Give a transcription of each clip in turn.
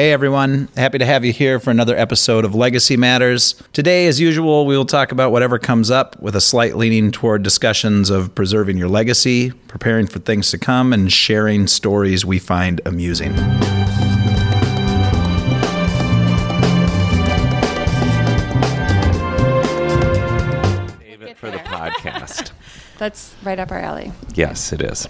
Hey everyone, happy to have you here for another episode of Legacy Matters. Today, as usual, we will talk about whatever comes up with a slight leaning toward discussions of preserving your legacy, preparing for things to come, and sharing stories we find amusing. Save it for the podcast. That's right up our alley. Yes, it is.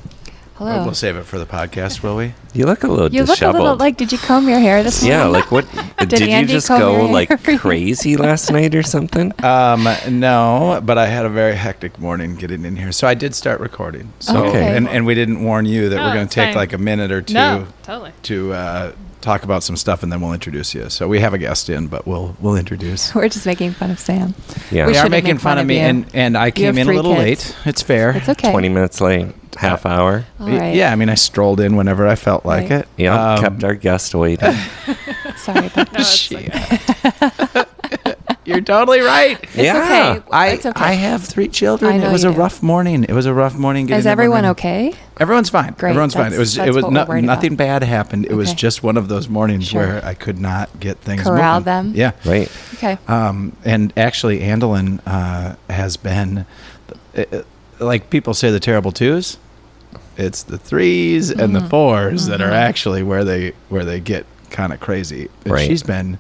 Hello. We'll save it for the podcast, will we? You look a little you look a little like. Did you comb your hair this morning? yeah, like what? did you just go like crazy last night or something? Um, no, but I had a very hectic morning getting in here, so I did start recording. So, Okay. and, and we didn't warn you that No, we're going to take fine. like a minute or two No, totally. to uh, talk about some stuff, and then we'll introduce you. So we have a guest in, but we'll we'll introduce. We're just making fun of Sam. Yeah, We They are making fun fun of of me, you. and and I came in a little kids. late. It's fair. It's okay. twenty minutes late, half hour. All right. Yeah, I mean, I strolled in whenever I felt like Right. it. Yeah, Um, kept our guest waiting. Sorry about No, that. it's okay. You're totally right. yeah, okay. I It's okay. I have three children. It was a do. rough morning. It was a rough morning. Getting Is everyone room. okay? Everyone's fine. Great. Everyone's fine. It was it was no, nothing about. bad happened. It was just one of those mornings Sure. where I could not get things Corral moving. them? Yeah. right. Okay. Um, and actually, Andelin uh, has been uh, uh, like people say the terrible twos. It's the threes and Mm-hmm. the 4s that are actually where they where they get kind of crazy. And Right. she's been.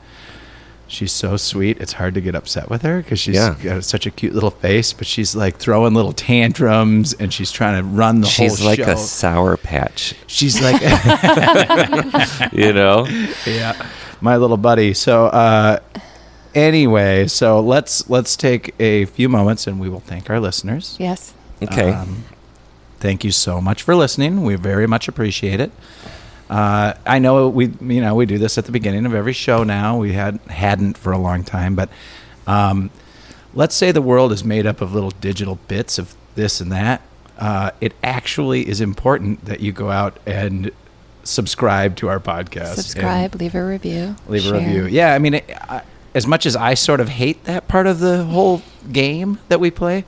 She's so sweet. It's hard to get upset with her because she's Yeah. got such a cute little face. But she's like throwing little tantrums and she's trying to run the She's whole She's like show. a sour patch, she's like, you know. yeah, my little buddy. So uh, anyway, so let's let's take a few moments and we will thank our listeners. Yes. Okay. Um, thank you so much for listening. We very much appreciate it. Uh, I know we you know we do this at the beginning of every show now. We had hadn't for a long time, but um, let's say the world is made up of little digital bits of this and that. Uh, it actually is important that you go out and subscribe to our podcast. Subscribe. Leave a review. leave share. a review. Yeah, I mean, it, I, as much as I sort of hate that part of the whole game that we play,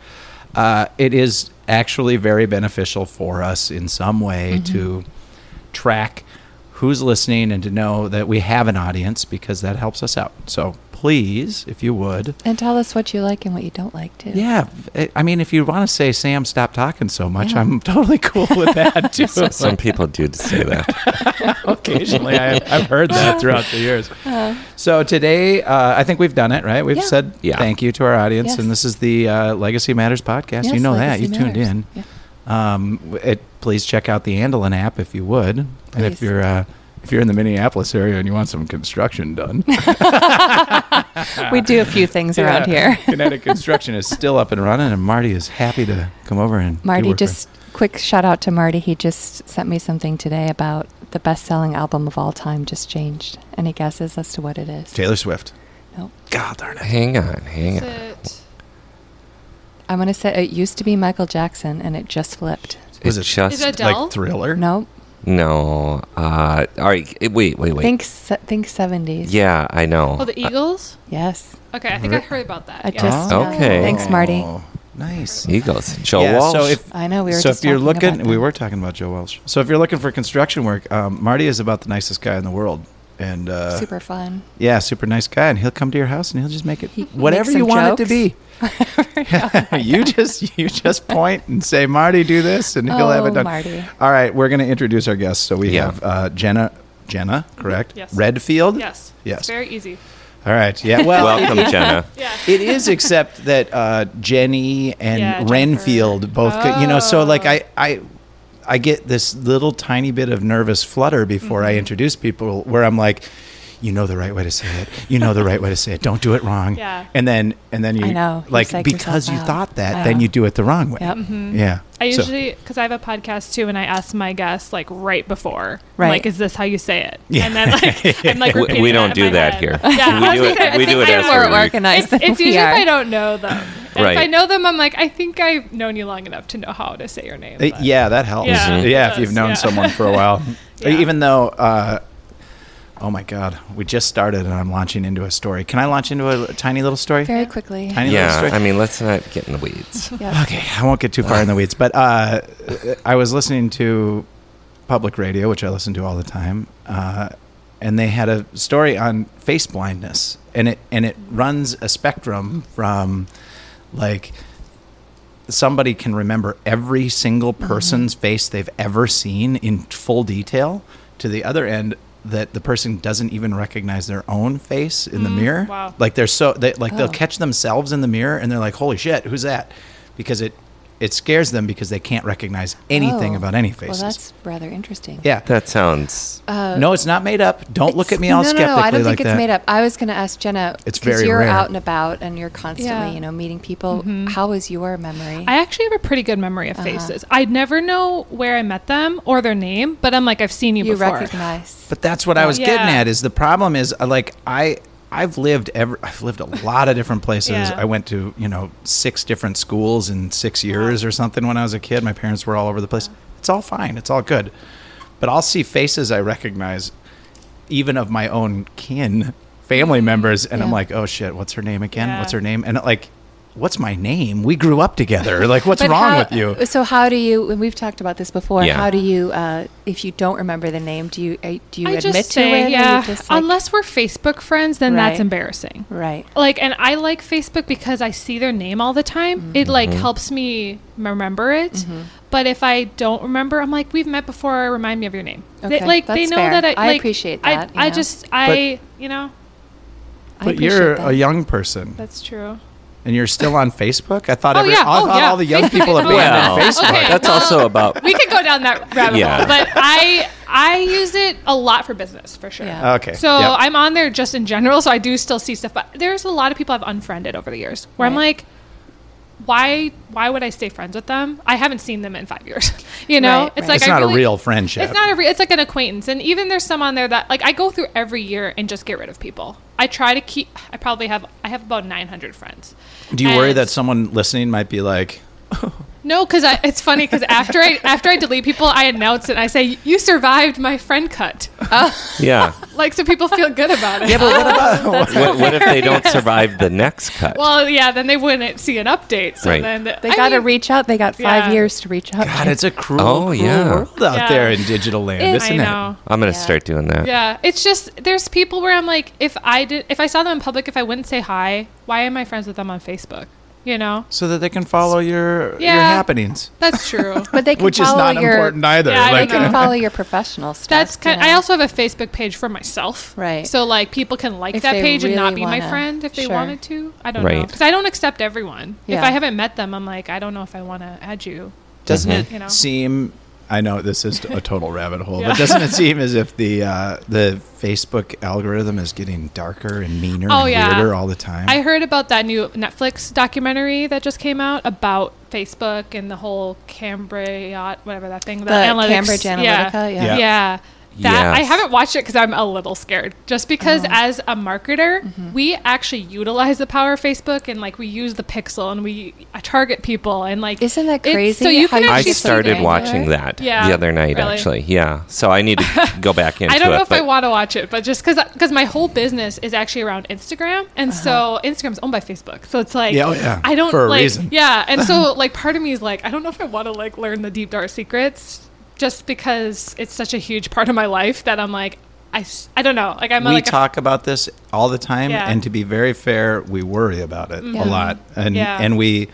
uh, it is actually very beneficial for us in some way Mm-hmm. to track who's listening and to know that we have an audience because that helps us out. So please, if you would. And tell us what you like and what you don't like too. Yeah, I- I mean, if you want to say, Sam, stop talking so much, Yeah. I'm totally cool with that too. Some people do say that. Occasionally, I, I've heard that throughout the years. So today, uh, I think we've done it, right? We've Yeah. said Yeah. thank you to our audience, Yes. and this is the uh, Legacy Matters podcast. you Yes, know that Legacy you tuned Matters. in. Yeah. Um, it, please check out the Andelin app if you would, and if you're uh, if you're in the Minneapolis area and you want some construction done, We do a few things around here. Kinetic Construction is still up and running, and Marty is happy to come over and do Marty, work with- just quick shout out to Marty. He just sent me something today about the best selling album of all time just changed. Any guesses as to what it is? Taylor Swift. Nope. God darn it! Hang on, hang Is on. it? I'm going to say it used to be Michael Jackson and it just flipped. Was It it just Is it Adele? Like Thriller? Nope. no. Uh, all right. Wait, wait, wait. Think se- think 70s. yeah, I know. Oh, the Eagles. Yes. Okay, I think I heard about that. I yeah. just Oh. Okay. Thanks, Marty. Oh, Nice. Eagles. Joe yeah, Walsh. So if I know we were so just if you're looking, we were talking about Joe Walsh. So if you're looking for construction work, um, Marty is about the nicest guy in the world, and uh, Super fun. yeah, super nice guy, and he'll come to your house and he'll just make it He whatever you some want it to be. Jokes. you just you just point and say, Marty, do this, and he'll have it Oh, done. Marty. All right, we're going to introduce our guests. So we Yeah. have uh, Jenna, Jenna, correct? Yes. Redfield. Yes. Yes. It's very easy. All right. Yeah. Well, Welcome, Jenna. Yeah. It is, except that uh, Jenny and Yeah, Renfield both, co- you know. So like Oh. I, I, I get this little tiny bit of nervous flutter before Mm-hmm. I introduce people, where I'm like, you know the right way to say it. You know the right way to say it. Don't do it wrong. Yeah. And then and then you I know. Like psych because you out. thought that, I then you do it the wrong way. Yep. Yeah. I usually, because I have a podcast too, and I ask my guests like right before, Right. like, "Is this how you say it?" Yeah. And then like I'm like We- repeating we that don't do that head. here. Yeah, We do it- say, I we do it I as more organized It's, than it's we usually are. if I don't know them. And Right. If I know them, I'm like, I think I've known you long enough to know how to say your name. But- yeah, that helps. Yeah, Mhm. Yeah, if you've known yeah. someone for a while. Yeah. Even though, uh, oh my God, we just started and I'm launching into a story. Can I launch into a, tiny little story? Very quickly. Tiny little Yeah, story? I mean, let's not get in the weeds. Yep. Okay, I won't get too far in the weeds, but uh, I was listening to public radio, which I listen to all the time, uh, and they had a story on face blindness, and it and it runs a spectrum from like somebody can remember every single Mm-hmm. person's face they've ever seen in full detail to the other end that the person doesn't even recognize their own face in the mm. mirror wow. like they're so they like Oh. they'll catch themselves in the mirror and they're like holy shit who's that because it it scares them because they can't recognize anything Oh. about any faces. Well, that's rather interesting. yeah That sounds. no it's not made up don't look at me all no, skeptically No, no, I don't like think it's that made up. I was going to ask Jenna. It's 'cause very you're rare. out and about and you're constantly, Yeah. you know, meeting people. How is your memory? I actually have a pretty good memory of Uh-huh. faces. I'd never know where I met them or their name, but I'm like, I've seen you, you before. recognize. But that's what I was getting at. Is the problem is uh, like I I've lived every I've lived a lot of different places. Yeah. I went to you know six different schools in six years or something when I was a kid. My parents were all over the place. It's all fine. It's all good. But I'll see faces I recognize, even of my own kin, family mm-hmm. members, and I'm like, oh shit, what's her name again? Yeah. What's her name? And like, what's my name? We grew up together. Like, what's wrong how- with you? So how do you? And we've talked about this before. Yeah. How do you, uh, if you don't remember the name, do you uh, do you I admit just to say, it? yeah. just like- Unless we're Facebook friends, then Right. that's embarrassing. right. Like, and I like Facebook because I see their name all the time. It like Mm-hmm. helps me remember it. Mm-hmm. But if I don't remember, I'm like, we've met before. Remind me of your name. They- Okay, like they know fair. that I. I appreciate I, that, you I know. just I you know But you're that. a young person, that's true. And you're still on Facebook. I thought Oh, every, yeah. I Oh, thought yeah. all the young people Oh, abandoned Well, Facebook. Okay. that's well- also about. We could go down that rabbit Yeah. hole, but I I use it a lot for business for sure. Yeah. Okay. So Yep. I'm on there just in general, so I do still see stuff. But there's a lot of people I've unfriended over the years where I'm like, why why would I stay friends with them? I haven't seen them in five years. you know, Right, it's right. like It's I not a real friendship. It's not a re- it's like an acquaintance, and even there's some on there that like I go through every year and just get rid of people. I try to keep. I probably have I have about 900 friends. Do you worry that someone listening might be like, oh, No, because it's funny because after I after I delete people, I announce it. and I say you survived my friend cut, Yeah. like so people feel good about it. yeah, but what about? what, what if they don't survive the next cut? Well, yeah, then they wouldn't see an update. So Right. then They got to reach out. They got five Yeah. years to reach out. God, it's a cruel, Oh, cruel yeah. world out Yeah. there in digital land, It- isn't I it? I'm gonna Yeah. start doing that. Yeah, it's just there's people where I'm like, if I did, if I saw them in public, if I wouldn't say hi, why am I friends with them on Facebook? You know, So that they can follow your your happenings, that's true. but they can which is not your, important either. Yeah, I like, They can follow your professional stuff. That's you kind. I also have a Facebook page for myself. Right. So like people can like If that they page and not be my wanna- friend if they sure. wanted to. I don't know because I don't accept everyone. If I haven't met them, I'm like, I don't know if I want to add you. doesn't Mhm. it You know. seem? I know this is a total rabbit hole, Yeah. but doesn't it seem as if the uh, the Facebook algorithm is getting darker and meaner Oh, and yeah. weirder all the time? I heard about that new Netflix documentary that just came out about Facebook and the whole Cambridge, whatever that thing, the, The analytics. Cambridge Analytica, yeah. yeah. Yeah. That I haven't watched it because I'm a little scared. Just because, Uh-huh. as a marketer, Mm-hmm. we actually utilize the power of Facebook and like we use the pixel and we uh, target people and like Isn't that it's- crazy So you can I actually just see started watching that Yeah, the other night, really? actually. Yeah. So I need to go back into I don't it. know if I want to watch it, but just because because my whole business is actually around Instagram, and so Instagram's owned by Facebook, so it's like Yeah, oh, yeah. I don't For a like reason. yeah, and so like part of me is like I don't know if I want to like learn the deep dark secrets just because it's such a huge part of my life that I'm like I, I don't know like I'm we like talk about this all the time, Yeah. and to be very fair, we worry about it Yeah. a mm-hmm. lot, and Yeah. and we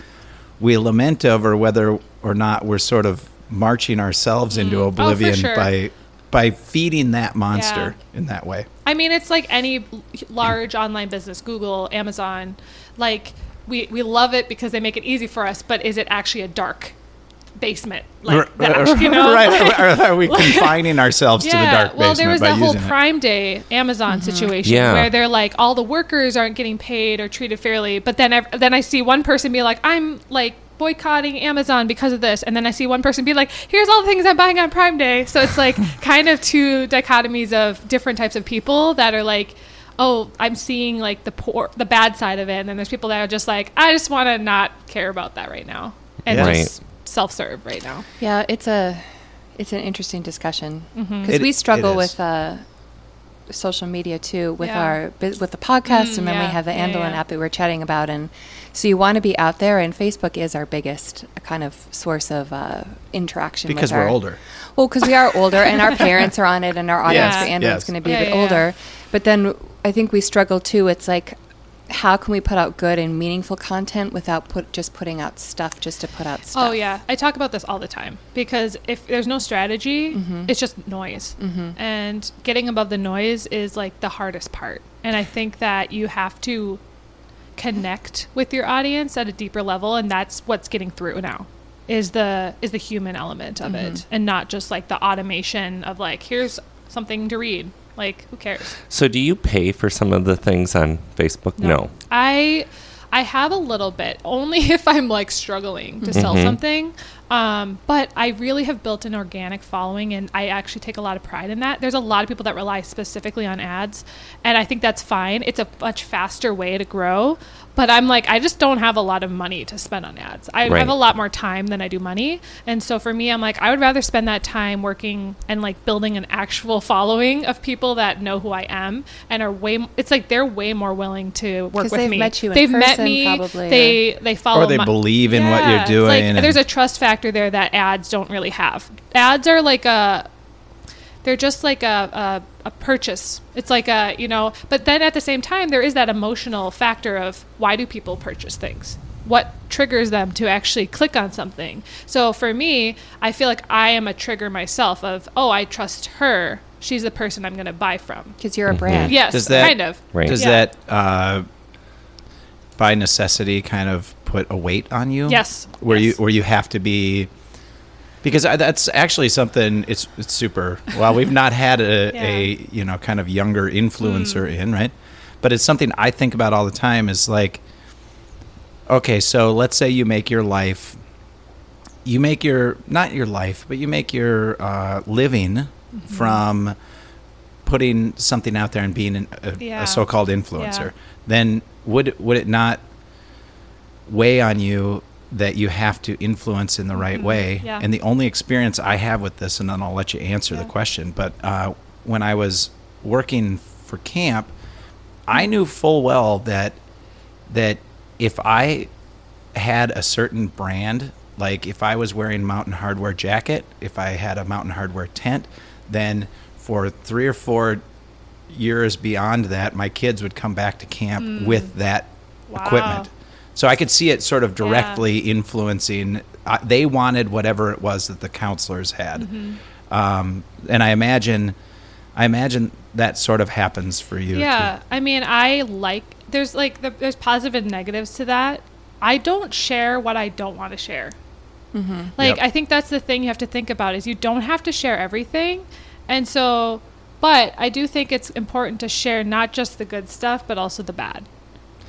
we lament over whether or not we're sort of marching ourselves into mm-hmm. Oh, for oblivion sure. by by feeding that monster in that way. I mean, it's like any large online business, Google, Amazon. Like we we love it because they make it easy for us, but is it actually a dark basement? Like that you know, right? Are, are we confining ourselves to the dark well, there was by that whole using it? Prime Day Amazon mm-hmm. situation Yeah. where they're like, all the workers aren't getting paid or treated fairly. But then, ev- then I see one person be like, I'm like boycotting Amazon because of this, and then I see one person be like, here's all the things I'm buying on Prime Day. So it's like kind of two dichotomies of different types of people that are like. Oh, I'm seeing like the poor, the bad side of it, and then there's people that are just like, I just want to not care about that right now, and Yeah. just self-serve right now. Yeah, it's a it's an interesting discussion because Mm-hmm. We struggle with uh, social media too with Yeah. our with the podcast, Mm, and then we have the yeah, Andelin yeah. app that we we're chatting about, and so you want to be out there, and Facebook is our biggest kind of source of uh, interaction Because with we're our- older. Well, because we are older, and our parents are on it, and our audience Yes, for Andelin's yes. going to be Yeah, a bit yeah, yeah. older. But then I think we struggle too. It's like. How can we put out good and meaningful content without put just putting out stuff just to put out oh, stuff? Oh yeah, I talk about this all the time because if there's no strategy, mm-hmm. it's just noise, mm-hmm. and getting above the noise is like the hardest part. And I think that you have to connect with your audience at a deeper level, and that's what's getting through now. Is the is the human element of it, mm-hmm. and not just like the automation of like here's something to read. Like who cares? So, do you pay for some of the things on Facebook? No. I I have a little bit, only if I'm like struggling to sell Mhm. something. Um, but I really have built an organic following, and I actually take a lot of pride in that. There's a lot of people that rely specifically on ads, and I think that's fine. It's a much faster way to grow. But I'm like, I just don't have a lot of money to spend on ads. I Right. have a lot more time than I do money, and so for me, I'm like, I would rather spend that time working and like building an actual following of people that know who I am and are way. m- It's like they're way more willing to work with they've me. met you in they've met me. probably, They they follow Or they my- believe in what you're doing like, and- there's a trust factor there that ads don't really have. Ads are like a they're just like a, a, a purchase. It's like a, you know, but then at the same time, there is that emotional factor of why do people purchase things? What triggers them to actually click on something? So for me, I feel like I am a trigger myself of, oh, I trust her. She's the person I'm going to buy from. because you're a brand. Yes, Does that- kind of. Right. Does Yeah. that, uh, by necessity, kind of put a weight on you? Yes, Where yes. you where you have to be, because I, that's actually something. It's it's super. Well, we've not had a, Yeah. a you know kind of younger influencer in right, but it's something I think about all the time. Is like, okay, so let's say you make your life, you make your not your life, but you make your uh, living Mm-hmm. from putting something out there and being an, a, Yeah. a so-called influencer, Yeah. then would would it not weigh on you that you have to influence in the right way? Mm-hmm. Yeah. And the only experience I have with this, and then I'll let you answer the question, but uh, when I was working for camp, I knew full well that that if I had a certain brand, like if I was wearing Mountain Hardwear jacket, if I had a Mountain Hardwear tent, then for three or four years beyond that, my kids would come back to camp with that Mm. Wow. equipment. So I could see it sort of directly influencing. Uh, they wanted whatever it was that the counselors had, Mm-hmm. um, and I imagine, I imagine that sort of happens for you. Yeah, too. I mean, I like there's like the, there's positive and negatives to that. I don't share what I don't want to share. Like Yep. I think that's the thing you have to think about is you don't have to share everything, and so, but I do think it's important to share not just the good stuff but also the bad.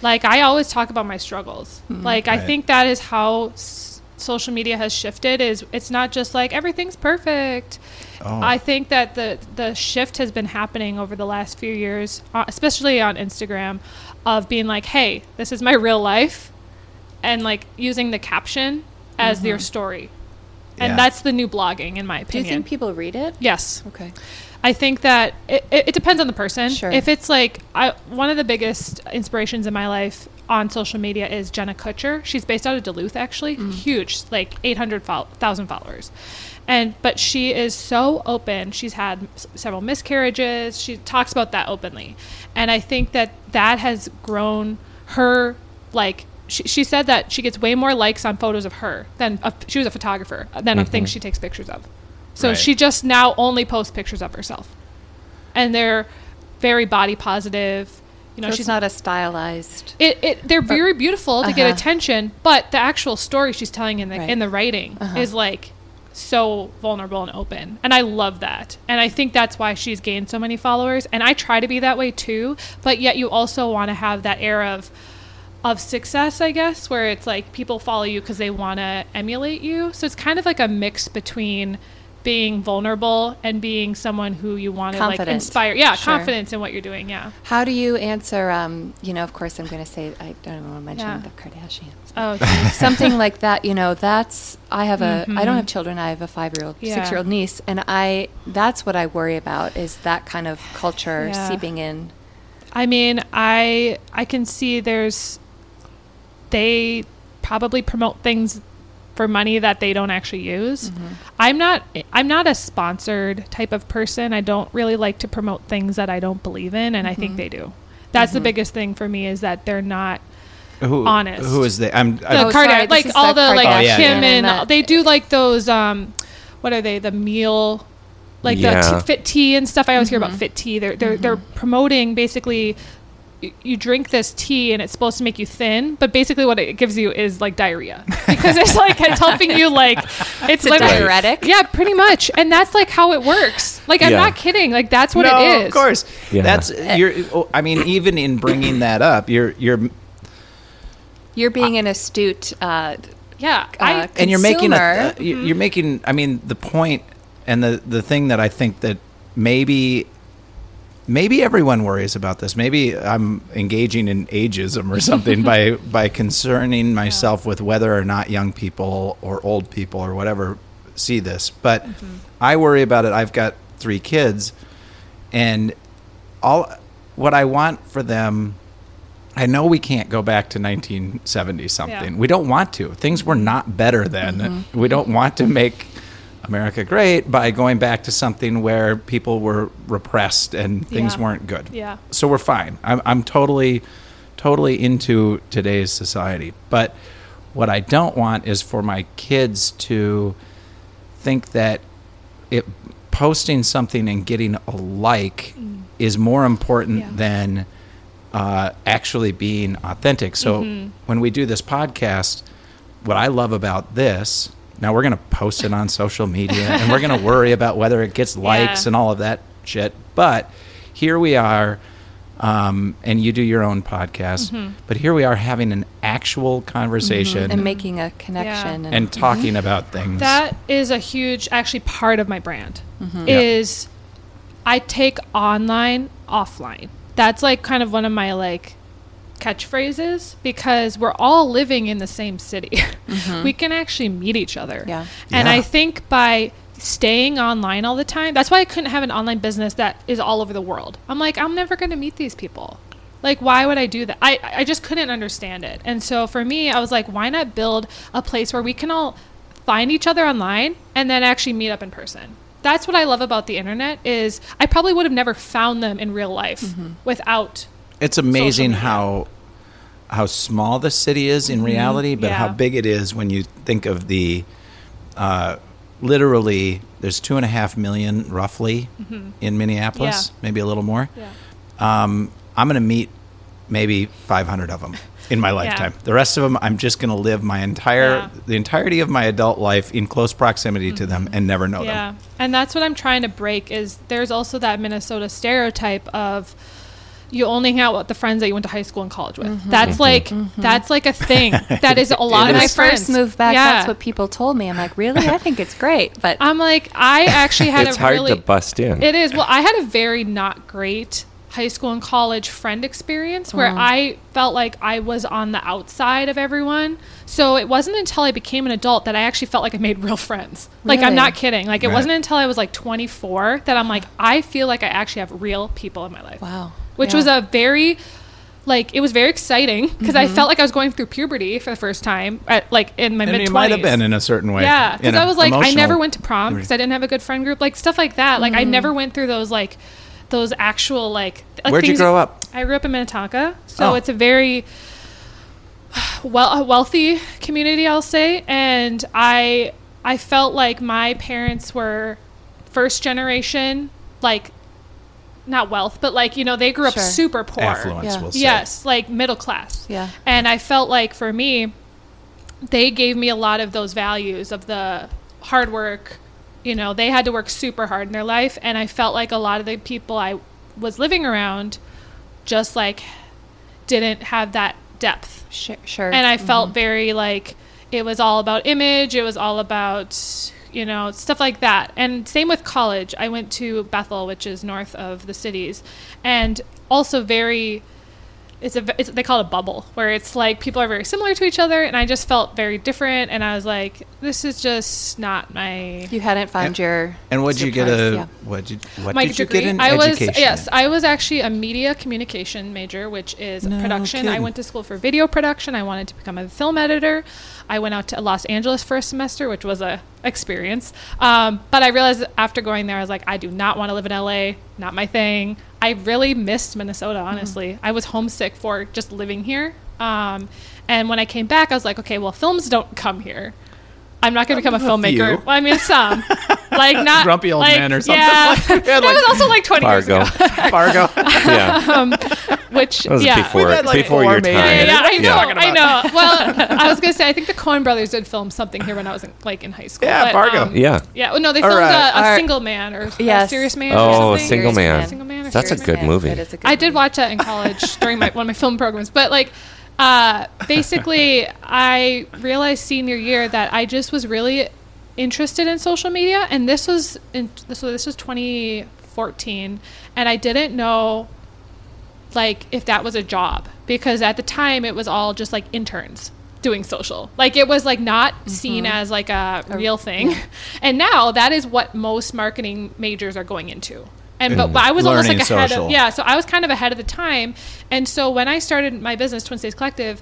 Like I always talk about my struggles. Like I think that is how s- social media has shifted. Is it's not just like everything's perfect. Oh. I think that the the shift has been happening over the last few years, uh, especially on Instagram, of being like, "Hey, this is my real life," and like using the caption as your story, and Yeah. that's the new blogging, in my opinion. Do you think people read it? yes, Okay. I think that it, it, depends on the person. Sure. If it's like I, one of the biggest inspirations in my life on social media is Jenna Kutcher. She's based out of Duluth, actually, mm-hmm. huge, like eight hundred thousand followers, and but she is so open. She's had s- several miscarriages. She talks about that openly, and I think that that has grown her like. She, she said that she gets way more likes on photos of her than of, she was a photographer than of things mm-hmm. she takes pictures of. So Right. she just now only posts pictures of herself, and they're very body positive. You know, So she's it's not a stylized. It, it they're very beautiful to get Uh-huh. attention, but the actual story she's telling in the Right. in the writing Uh-huh. is like so vulnerable and open, and I love that. And I think that's why she's gained so many followers. And I try to be that way too, but yet you also want to have that air of of success, I guess, where it's like people follow you because they want to emulate you. So it's kind of like a mix between being vulnerable and being someone who you want to like inspire. Yeah, Sure. confidence in what you're doing. Yeah. How do you answer? Um, you know, of course, I'm going to say I don't even want to mention Yeah. the Kardashians. Oh, geez. something like that you know that's i have a I don't Mhm. have children i have a five year old Yeah. six year old niece and i that's what i worry about is that kind of culture Yeah. seeping in I mean, I I can see there's they probably promote things for money that they don't actually use. Mm-hmm. I'm not I'm not a sponsored type of person. I don't really like to promote things that I don't believe in and I think Mhm. they do. That's the Mhm. biggest thing for me is that they're not Who, honest. Who is they? I'm. the I, Oh, Cardi- sorry, like all the the, like Kardashian. Oh, yeah, Kim yeah. and And they do like those um what are they the meal like Yeah. the t- fit tea and stuff I always hear about Mhm. fit tea they're they're, they're promoting basically y- you drink this tea and it's supposed to make you thin but basically what it gives you is like diarrhea because it's like it's helping you like it's it's a literally diuretic yeah pretty much and that's like how it works like i'm Yeah. not kidding like that's what no, it is of course. Yeah. That's you're. oh, I mean, even in bringing that up, you're you're you're being an astute uh, yeah uh, I, and you're making a, consumer. uh, you- you're making i mean the point and the the thing that i think that maybe maybe everyone worries about this maybe i'm engaging in ageism or something by by concerning myself with whether or not young people or old people or whatever see this but mm-hmm. i worry about it i've got three kids and all what i want for them I know we can't go back to 1970 something. Yeah. We don't want to. Things were not better then. Mm-hmm. We don't want to make America great by going back to something where people were repressed and things Yeah. weren't good. Yeah. So we're fine. I'm, I'm totally, totally into today's society. But what I don't want is for my kids to think that it posting something and getting a like is more important Yeah. than uh, actually being authentic. So when we do this podcast, what I love about this, now we're going to post it on social media and we're going to worry about whether it gets likes Yeah. and all of that shit. But here we are, um, and you do your own podcast, but here we are having an actual conversation and making a connection and, and talking about things. That is a huge, actually, part of my brand. Mm-hmm. Yeah. Is I take online offline. That's like kind of one of my like catchphrases because we're all living in the same city. Mm-hmm. we can actually meet each other. Yeah. And Yeah. I think by staying online all the time, that's why I couldn't have an online business that is all over the world. I'm like, I'm never going to meet these people. Like, why would I do that? I, I just couldn't understand it. And so for me, I was like, why not build a place where we can all find each other online and then actually meet up in person? That's what I love about the internet is I probably would have never found them in real life mm-hmm. without it's amazing how how small the city is in reality, but how Mm-hmm. Big it is when you think of the uh, literally. There's two and a half million roughly in Minneapolis, Mm-hmm. Yeah. maybe a little more. yeah. Um, I'm going to meet maybe 500 of them in my lifetime. The rest of them, I'm just going to live my entire Yeah. the entirety of my adult life in close proximity to them and never know Yeah. them. And that's what I'm trying to break is there's also that Minnesota stereotype of you only hang out with the friends that you went to high school and college with. Mm-hmm. That's mm-hmm. like mm-hmm. that's like a thing. That is a lot when of my i friends. first moved back Yeah. that's what people told me i'm like really i think it's great but I'm like I actually had it's a hard really to bust in. It is. Well, I had a very not great high school and college friend experience where I felt like I was on the outside of everyone. So it wasn't until I became an adult that I actually felt like I made real friends. Like I'm not kidding. Like it Right. wasn't until I was like 24 that I'm like I feel like I actually have real people in my life. wow Which Yeah. was a very like it was very exciting because I mm-hmm. felt like I was going through puberty for the first time at like in my mid 20s. might have been in a certain way. Yeah, because I was like, I never went to prom because I didn't have a good friend group, like stuff like that. Like I never mm-hmm. went through those like those actual like. like Where'd you grow up? I grew up in Minnetonka, so Oh. it's a very well a wealthy community, I'll say, and I I felt like my parents were first generation, like not wealth, but like you know they grew up Sure. super poor. Affluence, Yeah. we'll say. Yes, like middle class. Yeah. And I felt like for me, they gave me a lot of those values of the hard work. You know, they had to work super hard in their life. And I felt like a lot of the people I was living around just like didn't have that depth. sure, sure. And I felt mm-hmm. very like it was all about image. It was all about, you know, stuff like that. And same with college. I went to Bethel, which is north of the cities, and also very it's a it's, they call it a bubble where it's like people are very similar to each other and i just felt very different and i was like this is just not my You hadn't found And- your. And what'd you get a yeah. what did what my did you get in i was education? yes i was actually a media communication major which is No production i went to school for video production i wanted to become a film editor i went out to los angeles for a semester which was a experience. Um, but i realized after going there i was like i do not want to live in la not my thing. I really missed minnesota honestly. I was homesick for just living here. Um, and when i came back i was like okay well films don't come here I'm not going to become a A filmmaker. Well, I mean, some, like not Grumpy old like, men or something Yeah, like that. that Like- was also like 20 years Fargo. ago. Fargo. yeah. Which That was yeah, before, had, like, before your time. yeah, yeah, I know, talking I know. Well, I was gonna say I think the Coen Brothers did film something here when I was in, like in high school. Yeah, but, Fargo. um, Yeah. yeah. Well, no, they filmed uh, a, a Our- single man or Yes. a serious man. Oh, or a something. single man. Single man. That's a good man. movie. That is a good I did watch that in college during my one of my film programs, but like. Uh, basically, I realized senior year that I just was really interested in social media, and this was in so this was 2014, and I didn't know like if that was a job because at the time it was all just like interns doing social. Like it was like not seen as like a real thing. And now that is what most marketing majors are going into and but, but i was almost like ahead social. of yeah so i was kind of ahead of the time and so when i started my business Twin Cities Collective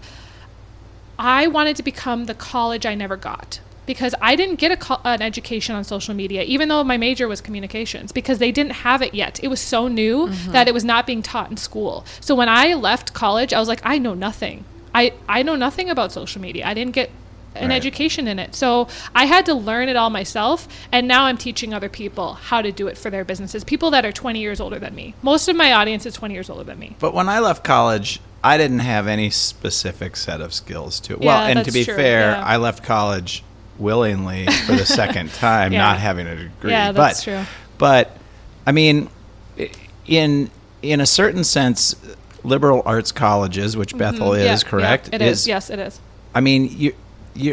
I wanted to become the college I never got because I didn't get a co- an education on social media, even though my major was communications, because they didn't have it yet. It was so new mm-hmm. that it was not being taught in school. So when I left college, I was like, I know nothing. I, I know nothing about social media. I didn't get an Right. education in it. So I had to learn it all myself. And now I'm teaching other people how to do it for their businesses, people that are 20 years older than me. Most of my audience is 20 years older than me. But when I left college, I didn't have any specific set of skills to. well, Yeah, and to be true, fair, yeah. I left college willingly for the second time, Yeah. not having a degree. Yeah, that's but, true. But I mean, in in a certain sense, liberal arts colleges, which Bethel Mm-hmm. Is, correct? It is. Yes, it is. I mean, you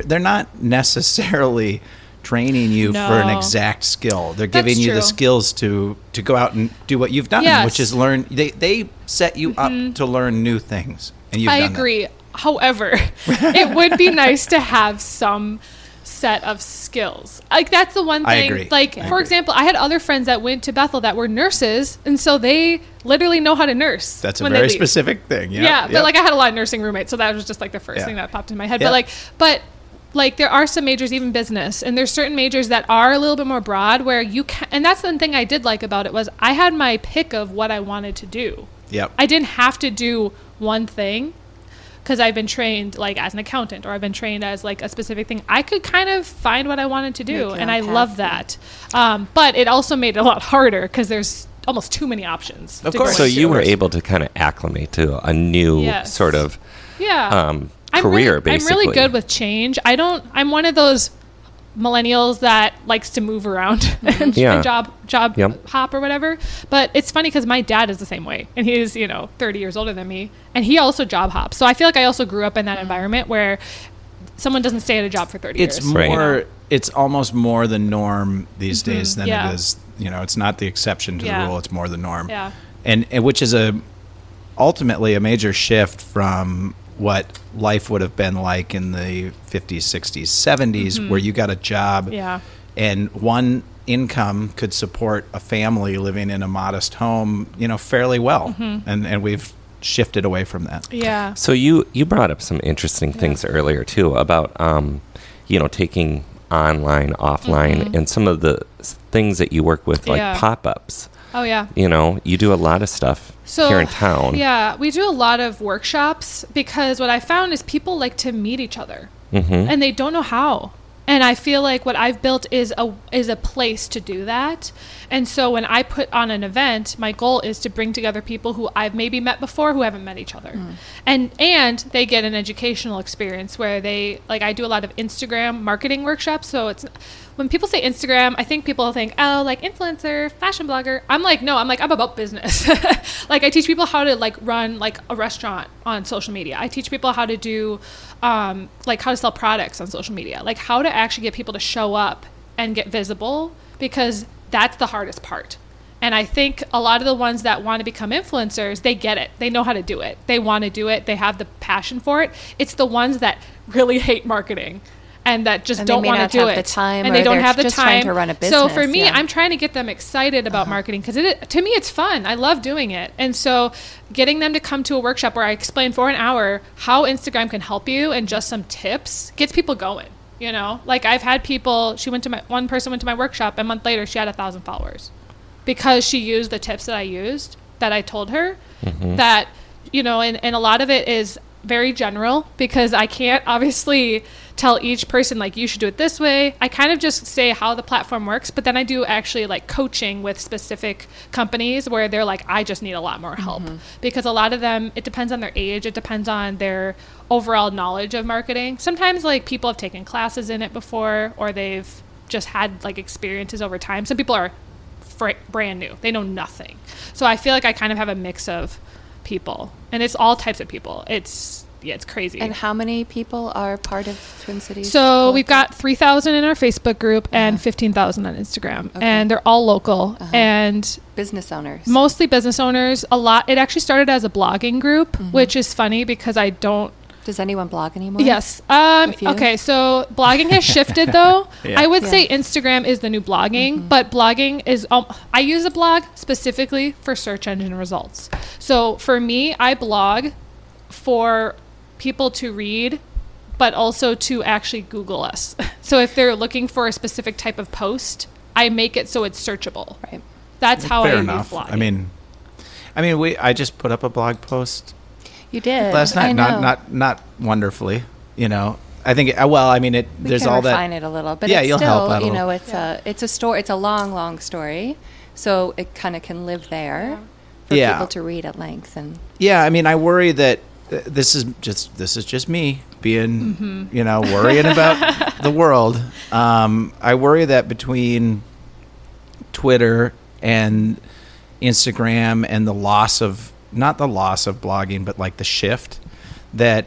they're not necessarily training you for an exact skill. They're That's giving you the skills to to go out and do what you've done, Yes. Mm-hmm. which is learn. They they set you up to learn new things, and you've I done that. agree. However, it would be nice to have some set of skills. Like that's the one I thing. agree. Like I for agree. example, I had other friends that went to Bethel that were nurses, and so they literally know how to nurse. That's a very specific thing. Yeah, Yeah, but yep. like I had a lot of nursing roommates, so that was just like the first thing that popped in my head. But like, but like there are some majors, even business, and there's certain majors that are a little bit more broad where you can. And that's the thing I did like about it was I had my pick of what I wanted to do. Yep. I didn't have to do one thing because I've been trained like as an accountant or I've been trained as like a specific thing. I could kind of find what I wanted to do, and I love that. Um, but it also made it a lot harder because there's almost too many options. Of course. So you were able to kind of acclimate to a new Yes. sort of yeah. um, I'm career, really, basically. I'm really good with change. I don't. I'm one of those millennials that likes to move around and, Yeah. and job job Yep. hop or whatever. But it's funny because my dad is the same way, and he's you know 30 years older than me, and he also job hops. So I feel like I also grew up in that environment where someone doesn't stay at a job for 30 it's years. Right. more. It's almost more the norm these days than Mm-hmm. Yeah. it is. You know, it's not the exception to Yeah. the rule. It's more the norm. Yeah. and, and which is a ultimately a major shift from what life would have been like in the 50s 60s 70s where you got a job Mm-hmm. Yeah. and one income could support a family living in a modest home you know fairly well Mm-hmm. and and we've shifted away from that Yeah. So you you brought up some interesting things earlier too about um, you know taking online, offline, and some of the things that you work with, like Mm-hmm. Yeah. pop ups. Oh yeah. You know, you do a lot of stuff So here in town. Yeah, we do a lot of workshops because what I found is people like to meet each other, hmm and they don't know how. And I feel like what I've built is a is a place to do that. And so when I put on an event, my goal is to bring together people who I've maybe met before who haven't met each other. And and they get an educational experience where they like I do a lot of Instagram marketing workshops, so it's when people say Instagram, I think people think, "Oh, like influencer, fashion blogger." I'm like, "No, I'm like I'm about business." like I teach people how to like run like a restaurant on social media. I teach people how to do um, like how to sell products on social media, like how to actually get people to show up and get visible because that's the hardest part. And I think a lot of the ones that want to become influencers, they get it. They know how to do it. They want to do it. They have the passion for it. It's the ones that really hate marketing and that just And don't want to do have it. the time and they don't have the just time trying to run a business. So for me, yeah. Uh-huh. I'm trying to get them excited about marketing because it to me it's fun. I love doing it, and so getting them to come to a workshop where I explain for an hour how Instagram can help you and just some tips gets people going. You know, like I've had people. She went to my one person went to my workshop. A month later, she had a thousand followers because she used the tips that I used that I told her that you know and, and a lot of it is very general because I can't obviously tell each person like you should do it this way. I kind of just say how the platform works, but then I do actually like coaching with specific companies where they're like I just need a lot more help mm-hmm. because a lot of them it depends on their age, it depends on their overall knowledge of marketing. Sometimes like people have taken classes in it before or they've just had like experiences over time. Some people are fr- brand new. They know nothing. So I feel like I kind of have a mix of people, and it's all types of people. It's yeah, it's crazy. And how many people are part of Twin Cities? so we've got three thousand in our Facebook group and Uh-huh. fifteen thousand on Instagram, Okay. and they're all local Uh-huh. and business owners. mostly business owners. A lot. It actually started as a blogging group, Mm-hmm. which is funny because I don't Does anyone blog anymore? Yes. Um, okay. So blogging has shifted though. Yeah. I would Yeah. say Instagram is the new blogging, Mm-hmm. but blogging is. Um, I use a blog specifically for search engine results. So for me, I blog for people to read, but also to actually Google us. So if they're looking for a specific type of post, I make it so it's searchable. Right. That's how Fair I enough. use blogging. I mean, I mean, we. I just put up a blog post You did. last night. Not know. not not wonderfully. You know, I think. uh, Well, I mean, it. We there's can all refine that. it a little, but Yeah, it's you'll still, help you know, it's a it's a story. It's a long, long story, so it kind of can live there yeah. for Yeah. people to read at length. And Yeah, I mean, I worry that this is just this is just me being, you know, worrying about the world. Um, I worry that between Twitter and Instagram and the loss of not the loss of blogging, but like the shift that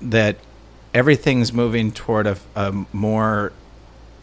that everything's moving toward a, a more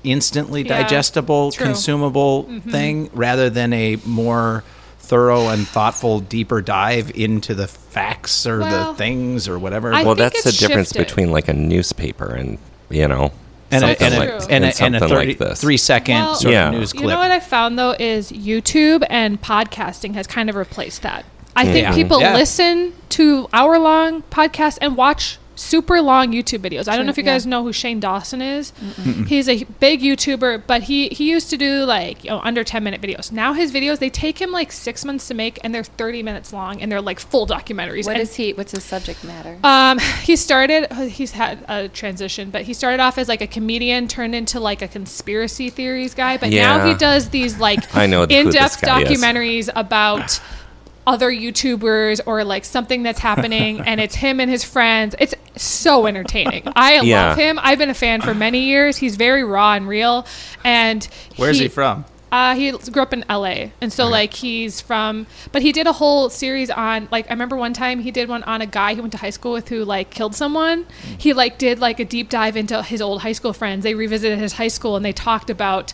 instantly Yeah, digestible, true. consumable thing rather than a more thorough and thoughtful, deeper dive into the facts or Well, the things or whatever. I well, that's the it's difference shifted. between like a newspaper and you know and a, and, a, like True. and, a, and a 30, like this. three second Well, sort Yeah. of news clip. You know what I found though is YouTube and podcasting has kind of replaced that. I think Yeah. people Yeah. listen to hour long podcasts and watch super long YouTube videos. I don't know if you yeah. guys know who Shane Dawson is. He's a big YouTuber, but he he used to do like you know, under 10 minute videos. Now his videos they take him like 6 months to make and they're 30 minutes long and they're like full documentaries. what And- is he? What's his subject matter? um, he started. He's had a transition, but he started off as like a comedian, turned into like a conspiracy theories guy. But now he does these like I know in-depth guy is. documentaries about other YouTubers or like something that's happening, and it's him and his friends. It's so entertaining. I Yeah. love him. I've been a fan for many years. He's very raw and real, and Where's he from? uh, he grew up in LA, and so like he's from. But he did a whole series on like I remember one time he did one on a guy he went to high school with who like killed someone. He like did like a deep dive into his old high school friends. They revisited his high school and they talked about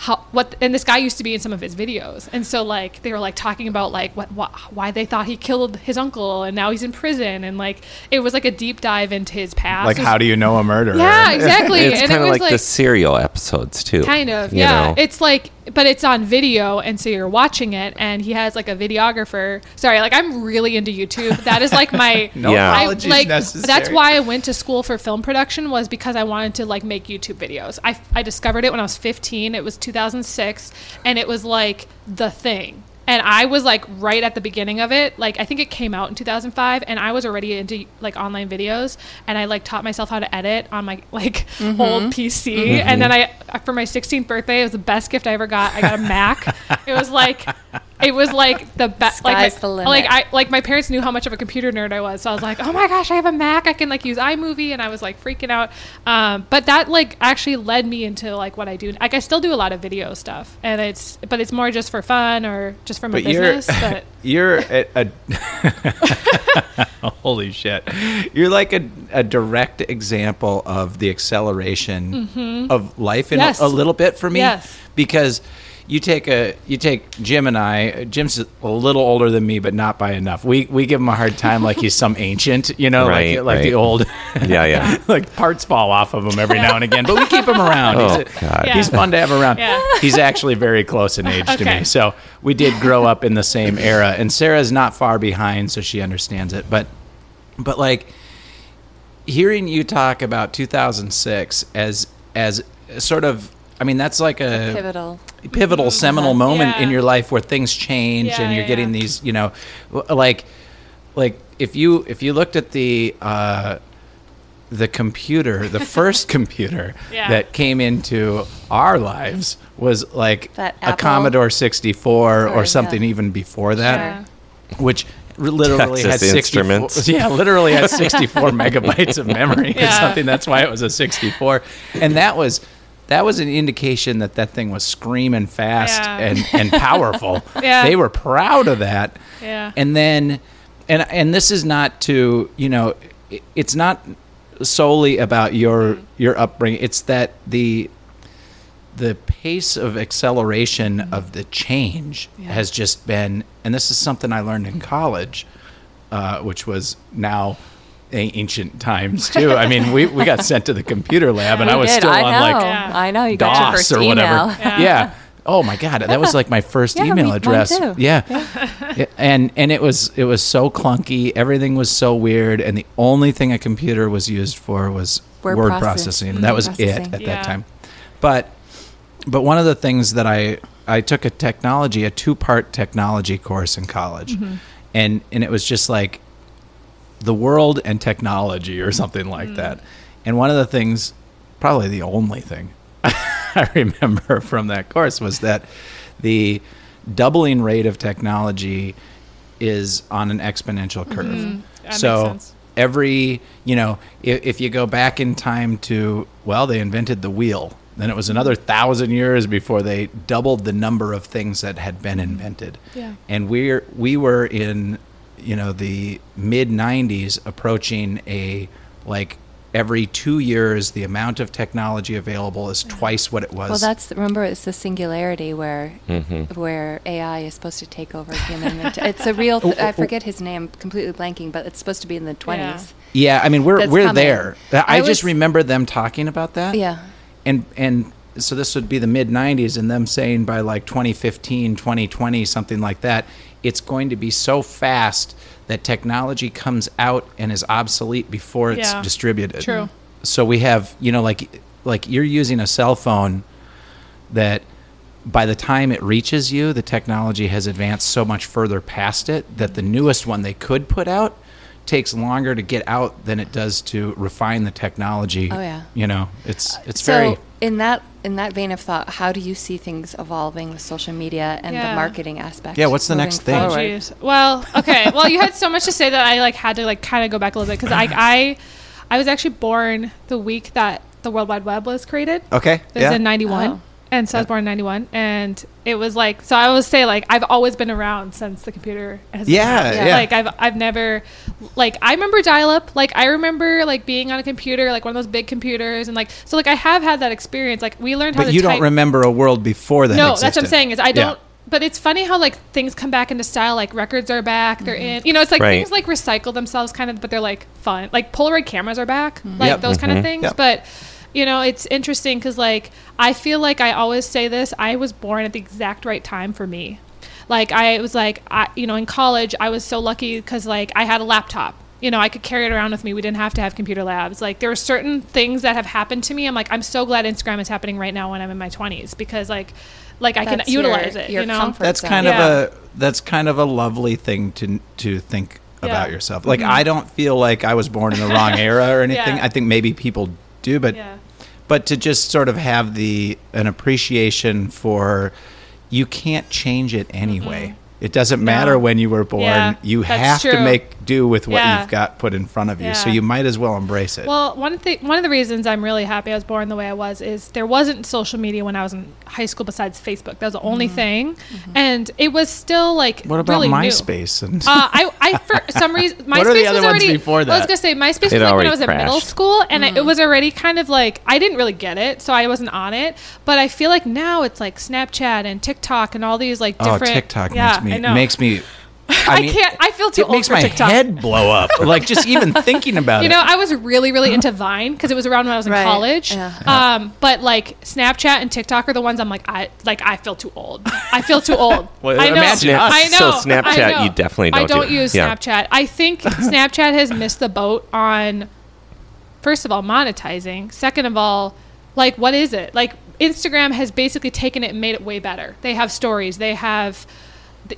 how what and this guy used to be in some of his videos, and so like they were like talking about like what, what why they thought he killed his uncle and now he's in prison and like it was like a deep dive into his past. Like, was- how do you know a murderer? Yeah, exactly. it's kind of was like, the serial episodes too. Kind of, yeah. know? It's like, but it's on video, and so you're watching it, and he has like a videographer. Sorry, like I'm really into YouTube. That is like my. No Yeah. I, apologies like necessary. that's why I went to school for film production was because I wanted to like make YouTube videos. I, I discovered it when I was 15. It was 2006, and it was like the thing. And I was like right at the beginning of it. Like I think it came out in 2005, and I was already into like online videos. And I like taught myself how to edit on my like mm-hmm. old PC. Mm-hmm. And then I, for my 16th birthday, it was the best gift I ever got. I got a Mac. it was like it was like the best. Like, my- the limit. like I like my parents knew how much of a computer nerd I was, so I was like, oh my gosh, I have a Mac. I can like use iMovie, and I was like freaking out. Um, but that like actually led me into like what I do. Like I still do a lot of video stuff, and it's but it's more just for fun or just for my But you're business. But you're a, a holy shit. You're like a, a direct example of the acceleration of life in Mm-hmm. Yes. a, a little bit for me Yes. because you take a you take Jim and I. Jim's a little older than me, but not by enough. We we give him a hard time like he's some ancient, you know, Right, like like the old. Yeah, yeah. like parts fall off of him every now and again, but we keep him around. Oh, he's, a- God. Yeah. he's fun to have around. Yeah. He's actually very close in age to me. So we did grow up in the same era, and Sarah's not far behind, so she understands it. But, but like hearing you talk about 2006 as as sort of, I mean, that's like a Pivotal. pivotal seminal moment Yeah. in your life where things change Yeah, and you're yeah, getting yeah. these you know like like if you if you looked at the uh the computer the first computer Yeah. that came into our lives was like That a Apple- Commodore 64 or Or, something yeah. even before that Yeah. which literally Texas had 64 Instruments. yeah literally had 64 megabytes of memory or something that's why it was a 64 and that was that was an indication that that thing was screaming fast Yeah. and and powerful Yeah. they were proud of that Yeah. and then and and this is not to you know it- it's not solely about your your upbringing it's that the the pace of acceleration of the change Yeah. has just been and this is something i learned in college uh, which was now ancient times too i mean we, we got sent to the computer lab and We i was did. still I on know. like Yeah. I know. You got your DOS first or whatever. email. Yeah. Yeah. Oh my god, that was like my first Yeah, email me- mine address. too. Yeah. Yeah, And and it was it was so clunky. Everything was so weird, and the only thing a computer was used for was word, Word processing. process- That was processing. it at Yeah. that time. But but one of the things that I I took a technology, a two part technology course in college, mm-hmm. and and it was just like the world and technology or something like hmm. that. And one of the things, probably the only thing I remember from that course was that the doubling rate of technology is on an exponential mm-hmm. curve. Mm-hmm. That makes so every, you know, if, if you go back in time to, well, they invented the wheel. Then it was mm-hmm. another thousand years before they doubled the number of things that had been mm-hmm. invented. Yeah. And we're we were in, you know, the mid '90s, approaching a like every two years the amount of technology available is twice what it was. Well, that's remember it's the singularity where Mhm. where AI is supposed to take over human. it's a real. Oh, I oh, forget his name. Completely blanking, but it's supposed to be in the twenties. yeah. I mean, we're That's we're coming. there. I, I just was- remember them talking about that. Yeah. and and so this would be the mid 90s and them saying by like 2015 2020 something like that it's going to be so fast that technology comes out and is obsolete before it's Yeah. distributed True. so we have you know like like you're using a cell phone that by the time it reaches you the technology has advanced so much further past it that the newest one they could put out takes longer to get out than it does to refine the technology Oh, yeah. you know it's uh, it's so very in that in that vein of thought, how do you see things evolving with social media and Yeah. the marketing aspect? Yeah, what's the next thing? Oh. Well, okay. Well, you had so much to say that I like had to like kind of go back a little bit because I, I, I was actually born the week that the World Wide Web was created. Okay. It was yeah. in '91, Oh. And so I was born in '91, and it was like so. I always say like I've always been around since the computer has. been Yeah, around. yeah. Like I've I've never, like I remember dial-up. Like I remember like being on a computer, like one of those big computers, and like so like I have had that experience. Like we learned how but to. you type. don't remember a world before that. No, that's what I'm saying is I don't. But it's funny how like things come back into style. Like records are back. They're in. You know, it's like Right. things like recycle themselves, kind of, but they're like fun. Like Polaroid cameras are back. Like Yep. those kind Mhm. of things. Yep. But you know, it's interesting because like I feel like I always say this. I was born at the exact right time for me. Like I was like I you know in college I was so lucky because like I had a laptop. You know, I could carry it around with me. We didn't have to have computer labs. Like there are certain things that have happened to me. I'm like I'm so glad Instagram is happening right now when I'm in my 20s because like like I can That's your- utilize it. your you know, comfort That's zone. kind Yeah. of a that's kind of a lovely thing to to think about Yeah. Mm-hmm. yourself. Like I don't feel like I was born in the wrong era or anything. Yeah. I think maybe people do, but yeah. but to just sort of have the an appreciation for you can't change it anyway. Mm-hmm. It doesn't matter No. when you were born. Yeah, you that's have to make do with what Yeah. you've got put in front of you. So you might as well embrace it. Well, one of the one of the reasons I'm really happy I was born the way I was is there wasn't social media when I was in high school besides Facebook. That was the only mm-hmm. thing, mm-hmm. and it was still like what about really new. MySpace? And Uh, I, I for some reason MySpace What are the other was ones already before I was that? gonna say MySpace was like when I was in middle school, and I, it mm. was already kind of like I didn't really get it, so I wasn't on it. But I feel like now it's like Snapchat and TikTok and all these like different. oh, different. TikTok yeah, makes me I know. makes me. I, mean, can't. I feel too old. It old makes for my TikTok. head blow up. like just even thinking about You it. You know, I was really, really into Vine because it was around when I was in Right, college. yeah. Um, but like Snapchat and TikTok are the ones I'm like, I like. I feel too old. I feel too old. Well, I know. imagine us. I know. So I Snapchat, know. you definitely I don't I don't do. use Yeah. Snapchat. I think Snapchat has missed the boat on, first of all, monetizing. Second of all, like what is it? Like Instagram has basically taken it and made it way better. They have stories. They have th-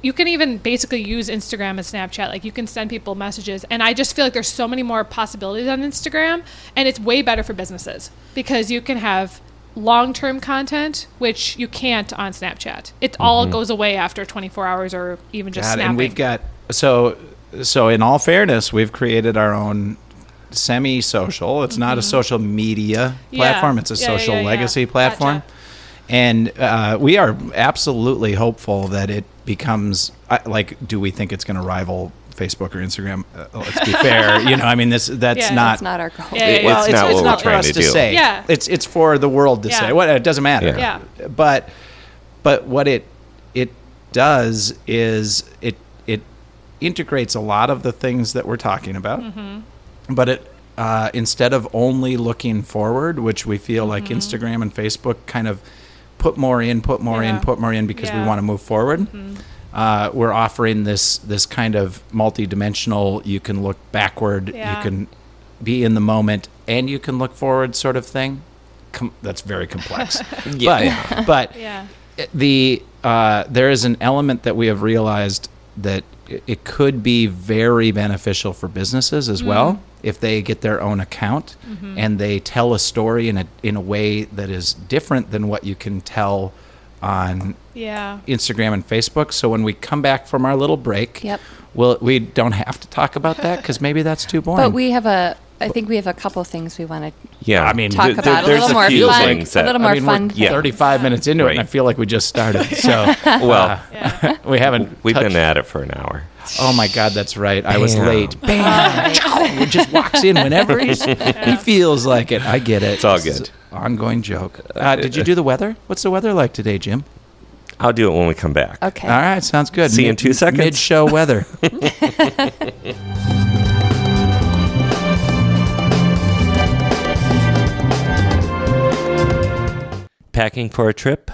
you can even basically use Instagram and Snapchat. Like you can send people messages, and I just feel like there's so many more possibilities on Instagram, and it's way better for businesses because you can have long-term content, which you can't on Snapchat. It all goes away after 24 hours or even just God, snapping. and we've got so so. In all fairness, we've created our own semi-social. It's not a social media Mm-hmm. Yeah. platform. It's a Yeah, social yeah, yeah. legacy platform. Gotcha. And uh, we are absolutely hopeful that it becomes uh, like. Do we think it's going to rival Facebook or Instagram? Uh, let's be fair. You know, I mean, this that's Yeah, not. That's not our goal. Yeah, yeah, well, It's it's, not it's what not we're for us to to, say. Yeah. It's it's for the world to Yeah. say. What it doesn't matter. Yeah. Yeah. But but what it it does is it it integrates a lot of the things that we're talking about. Mm-hmm. But it uh, instead of only looking forward, which we feel like Instagram and Facebook kind of put more in, put more in, Mm-hmm. Put more in because we Yeah. Mm-hmm. want to move forward. Uh, we're offering this this kind of multi-dimensional. You can look backward. Yeah. You can be in the moment, and you can look forward, sort of thing. Com- that's very complex. Yeah. But but yeah. the uh, there is an element that we have realized that it, could be very beneficial for businesses as well mm-hmm. if they get their own account mm-hmm. and they tell a story in a in a way that is different than what you can tell on Yeah. Instagram and Facebook. So when we come back from our little break, Yep. well, we don't have to talk about that because maybe that's too boring. But we have a. I think we have a couple things we want to Yeah, I mean, talk th- about. a little a more few fun. things A that- little I more mean, fun. we're Yeah. 35 minutes into it, and I feel like we just started. So well, Yeah. we haven't. we've touched- been at it for an hour. Oh my God, that's right. I was late. Bam! he just walks in whenever he's, he feels like it. I get it. It's all good. an Ongoing joke. Uh, did you do the weather? What's the weather like today, Jim? I'll do it when we come back. Okay. All right, sounds good. See you in two seconds. Mid-show weather. Packing for a trip?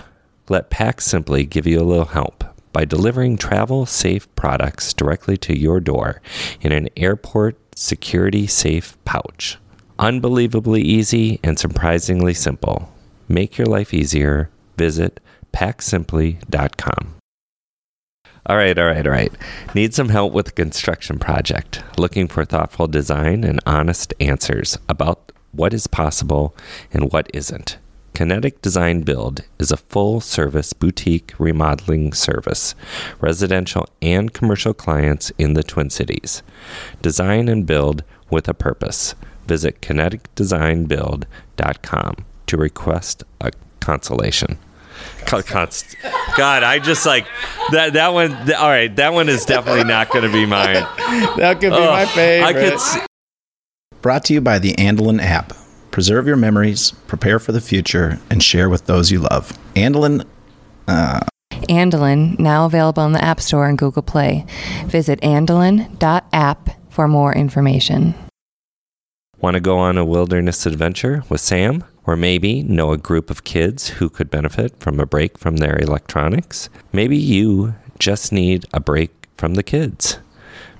Let Pack Simply give you a little help by delivering travel safe products directly to your door in an airport security safe pouch. Unbelievably easy and surprisingly simple. Make your life easier. Visit packsimply.com. All right, all right, all right. Need some help with a construction project. Looking for thoughtful design and honest answers about what is possible and what isn't. Kinetic Design Build is a full service boutique remodeling service, residential and commercial clients in the Twin Cities. Design and build with a purpose. Visit kineticdesignbuild.com to request a consultation. Co- const- God, I just like that. That one. th- all right, that one is definitely not going to be mine. that could be Oh, my favorite. I could. s- Brought to you by the Andelin app. Preserve your memories, prepare for the future, and share with those you love. Andelin uh, Andolin, now available in the App Store and Google Play. Visit andolin.app for more information. Want to go on a wilderness adventure with Sam? Or maybe know a group of kids who could benefit from a break from their electronics? Maybe you just need a break from the kids.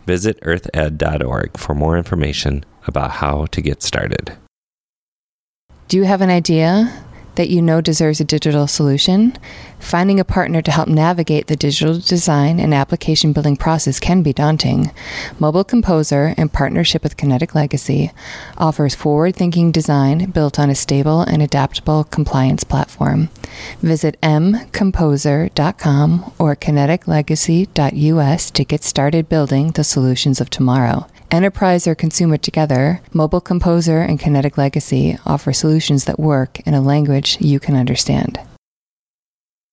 Visit earthed.org for more information about how to get started. Do you have an idea that you know deserves a digital solution? Finding a partner to help navigate the digital design and application building process can be daunting. Mobile Composer, in partnership with Kinetic Legacy, offers forward thinking design built on a stable and adaptable compliance platform. Visit mcomposer.com or kineticlegacy.us to get started building the solutions of tomorrow. Enterprise or consumer together, Mobile Composer and Kinetic Legacy offer solutions that work in a language you can understand.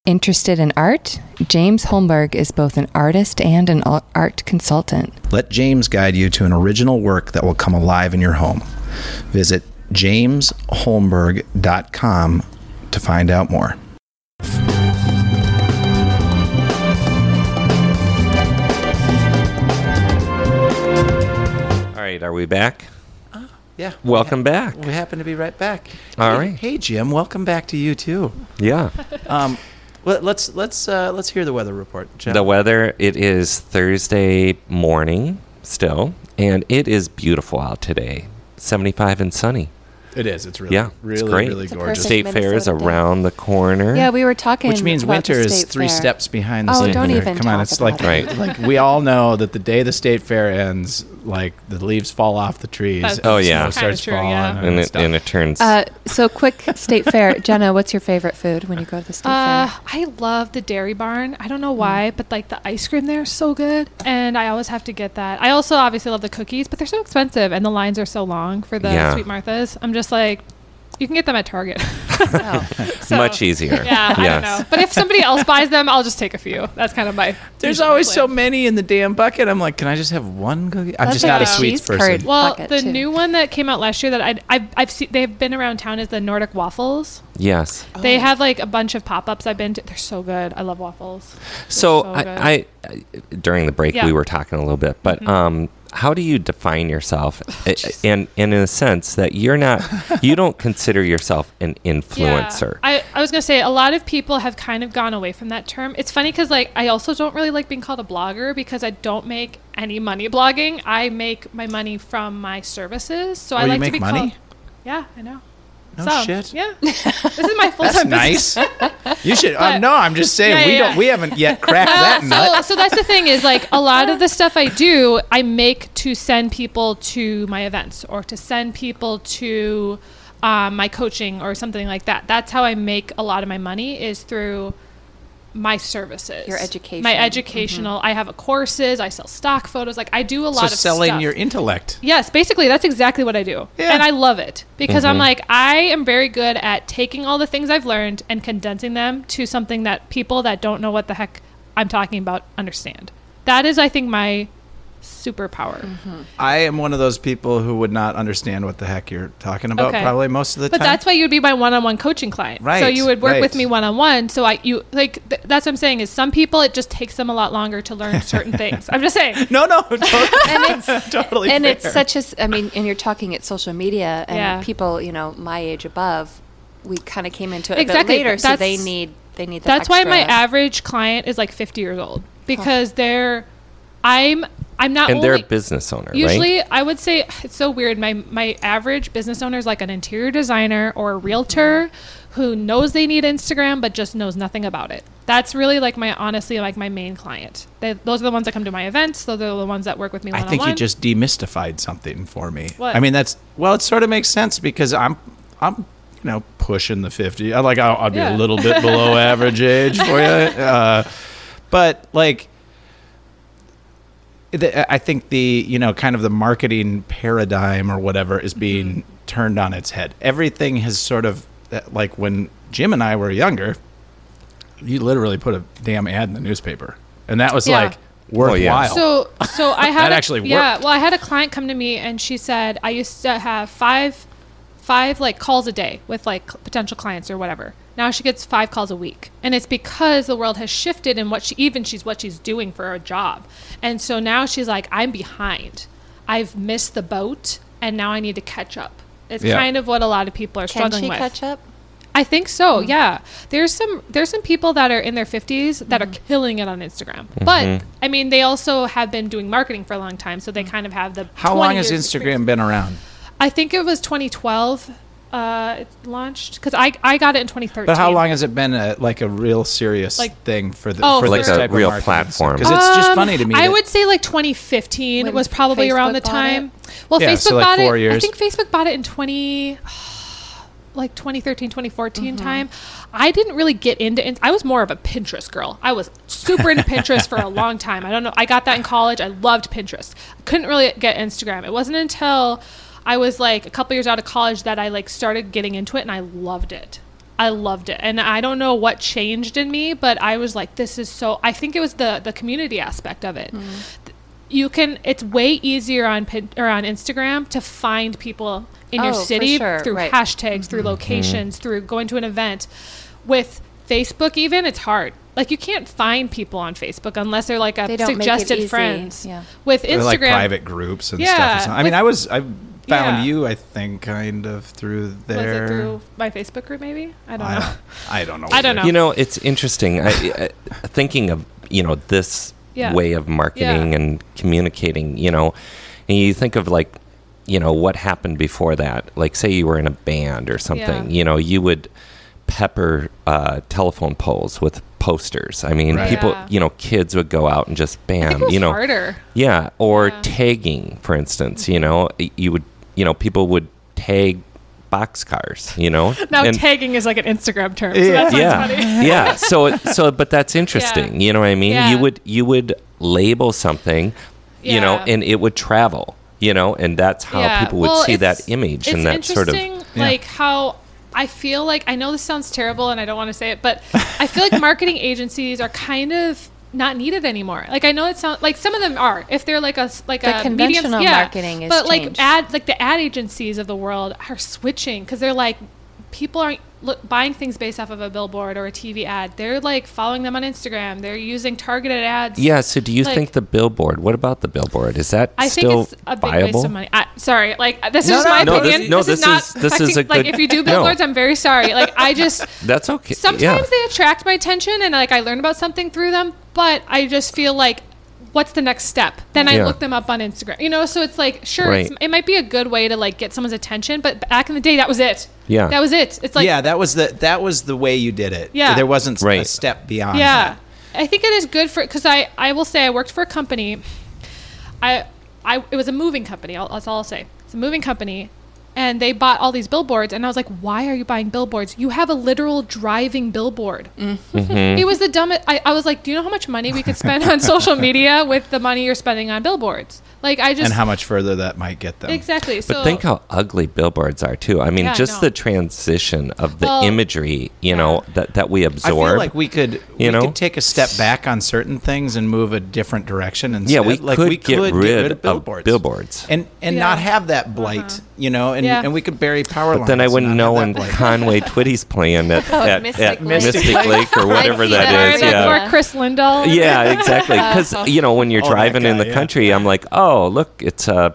Interested in art? James Holmberg is both an artist and an art consultant. Let James guide you to an original work that will come alive in your home. Visit jamesholmberg.com to find out more. Right, are we back? Yeah. Welcome back. We happen to be right back. All Hey- right. Hey Jim, welcome back to you too. Yeah. Um, let, let's let's uh, let's hear the weather report. Jim. The weather, it is Thursday morning still, and it is beautiful out today. 75 and sunny. It is. It's really Yeah, it's really great. really It's gorgeous. perfect State Fair is around the corner. Yeah, we were talking. Which means about the winter is three fair. steps behind the Oh, state don't fair. even Come on, talk it's like it. Right. like we all know that the day the state fair ends, like the leaves fall off the trees. That's Oh, yeah. snow starts true, falling yeah. and it, stuff. and it turns. Uh, so quick state fair. Jenna, what's your favorite food when you go to the state Uh, fair? I love the Dairy Barn. I don't know why, but like the ice cream there is so good, and I always have to get that. I also obviously love the cookies, but they're so expensive, and the lines are so long for the Yeah. Sweet Marthas. I'm just like, you can get them at Target. Oh. So- much easier. Yeah, I don't know. But if somebody else buys them, I'll just take a few. That's kind of my. There's always plan. so many in the damn bucket. I'm like, can I just have one cookie? I'm That's just like not a a sweets cheese person. Well, the too. new one that came out last year that I, I've, I've seen, they've been around town is the Nordic waffles. Yes. They Oh. have like a bunch of pop ups I've been to. They're so good. I love waffles. So, so I. I, I during the break Yeah. we were talking a little bit, but Mhm. um, how do you define yourself? Oh, a- and, and in a sense that you're not, you don't consider yourself an influencer. Yeah. I, I was going to say, a lot of people have kind of gone away from that term. It's funny because, like, I also don't really like being called a blogger because I don't make any money blogging. I make my money from my services. So Oh, I you like make to be money? called. Yeah, I know. No Some. shit. Yeah. this is my full time. That's nice. you should. Uh, no, I'm just saying Yeah, we yeah, don't. We haven't yet cracked that so, nut. so that's the thing is like a lot of the stuff I do, I make to send people to my events or to send people to um, my coaching or something like that. That's how I make a lot of my money is through my services, Your education. my educational. I have a courses. I sell stock photos. Like I do a lot So of selling stuff. your intellect. Yes, basically that's exactly what I do. Yeah. And I love it because I'm Mhm. like I am very good at taking all the things I've learned and condensing them to something that people that don't know what the heck I'm talking about understand. That is I think my superpower. Mm-hmm. I am one of those people who would not understand what the heck you're talking about. Okay. Probably most of the But time. But that's why you'd be my one-on-one coaching client. Right. So you would work with me one-on-one. So I you like th- that's what I'm saying is some people it just takes them a lot longer to learn certain things. I'm just saying. no, no, totally, and it's totally and fair. it's such a s- i mean and you're talking at social media and Yeah. people you know my age above we kind of came into it Exactly, a bit later so they need they need that That's why my average client is like 50 years old because they're I'm I'm not and they're a business owner, right? Usually, I would say it's so weird. My my average business owner is like an interior designer or a realtor who knows they need Instagram but just knows nothing about it. That's really like my honestly like my main client. They, those are the ones that come to my events. Those are the ones that work with me. I think you just demystified something for me. What? I mean, that's well, it sort of makes sense because I'm, I'm, you know, pushing the fifty. I like I'll, I'll be Yeah. a little bit below average age for you, uh, but like. The- I think the you know kind of the marketing paradigm or whatever is being Mm-hmm. turned on its head. Everything has sort of like when Jim and I were younger, you literally put a damn ad in the newspaper, and that was Yeah. like worthwhile. yeah. So so I had That a- actually yeah. worked. Well, I had a client come to me and she said I used to have five five like calls a day with like potential clients or whatever. Now she gets five calls a week, and it's because the world has shifted in what she even she's what she's doing for her job, and so now she's like I'm behind. I've missed the boat, and now I need to catch up. It's Yeah. kind of what a lot of people are can struggling she with. catch up I think so. Mm-hmm. Yeah. There's some there's some people that are in their 50s that are Mm-hmm. killing it on Instagram. But mm-hmm. I mean, they also have been doing marketing for a long time, so they mm. kind of have the How long has years Instagram been around? I think it was 2012 Uh, it launched because I I got it in 2013. But how long has it been a, like a real serious Like- thing for the Oh, for Like this a type real of platform. Because it's just Um, funny to me. I would say like 2015 When was probably around the bought time. Well, Yeah, Facebook so, like, bought four it. I think Facebook bought it in 20 like 2013 2014 Mm-hmm. time i didn't really get into in- i was more of a pinterest girl i was super into pinterest for a long time i don't know i got that in college i loved pinterest couldn't really get instagram it wasn't until i was like a couple years out of college that i like started getting into it and i loved it I loved it. And I don't know what changed in me, but I was like this is so I think it was the the community aspect of it. Mm-hmm. You can it's way easier on Pin, or on Instagram to find people in your Oh, for city sure, through right. hashtags, through mm-hmm. locations, through going to an event. With Facebook even it's hard. Like you can't find people on Facebook unless they're like a They don't make it suggested easy. friends. Yeah. With They're Instagram like private groups and Yeah, stuff. or. I mean, with- I was I found Yeah. you. I think kind of through there. was it through my Facebook group maybe? I don't I know. I don't know. I don't know. You know, it's interesting. I, I, thinking of you know this Yeah. way of marketing Yeah. and communicating. You know, and you think of like you know what happened before that. Like say you were in a band or something. Yeah. You know, you would pepper uh, telephone poles with posters. I mean, Right. people. Yeah. You know, kids would go out and just I bam. think it was you know, harder. yeah, or Yeah. tagging, for instance. You know, you would you know people would tag boxcars. You know, Now And- tagging is like an Instagram term. So Yeah. that sounds yeah funny. yeah so it- so but that's interesting you know what i mean Yeah. you would you would label something you know and it would travel you know and that's how Yeah. people would Well, see that image and that sort of interesting, Yeah. like how I feel like I know this sounds terrible and I don't want to say it, but I feel like marketing agencies are kind of not needed anymore. Like I know it sounds like some of them are. If they're like a like The a conventional medium, yeah, marketing is but like ad like the ad agencies of the world are switching because they're like people aren't look, buying things based off of a billboard or a TV ad. They're like following them on Instagram. They're using targeted ads. yeah so do you Like- think the billboard what about the billboard is that I think still it's a big viable waste of money. I, sorry, like this No, is no, my no, this- opinion. no, this, this is not is- this is affecting- a like good- if you do no. billboards, I'm very sorry. Like I just that's okay sometimes yeah. they attract my attention and like I learn about something through them, but I just feel like what's the next step? Then I Yeah. look them up on Instagram. You know, so it's like sure, it's, it might be a good way to like get someone's attention, but back in the day, that was it. Yeah. that was it. It's like yeah, that was the that was the way you did it. Yeah. there wasn't a step beyond. yeah that. i think it is good for because i i will say i worked for a company i i it was a moving company I'll, that's all i'll say it's a moving company and they bought all these billboards and i was like why are you buying billboards you have a literal driving billboard Mm-hmm. it was the dumbest I, I was like do you know how much money we could spend on social media with the money you're spending on billboards like i just and how much further that might get them. exactly But so think how ugly billboards are too. I mean, Yeah, just know. the transition of the Well, imagery, you know, that, that we absorb I feel like we could you we know? could take a step back on certain things and move a different direction. And yeah, we like could we get, could rid of billboards, billboards. and and Yeah. not have that blight, you know, and Yeah. and we could bury power But then I wouldn't know when. Conway Twitty's playing at, at, Mystic at Lake. Mystic Lake or whatever that that is. or. Yeah. Yeah. or chris lindahl Yeah, exactly. Because you know when you're Oh, that driving in the yeah. country, I'm like, oh, look, it's uh,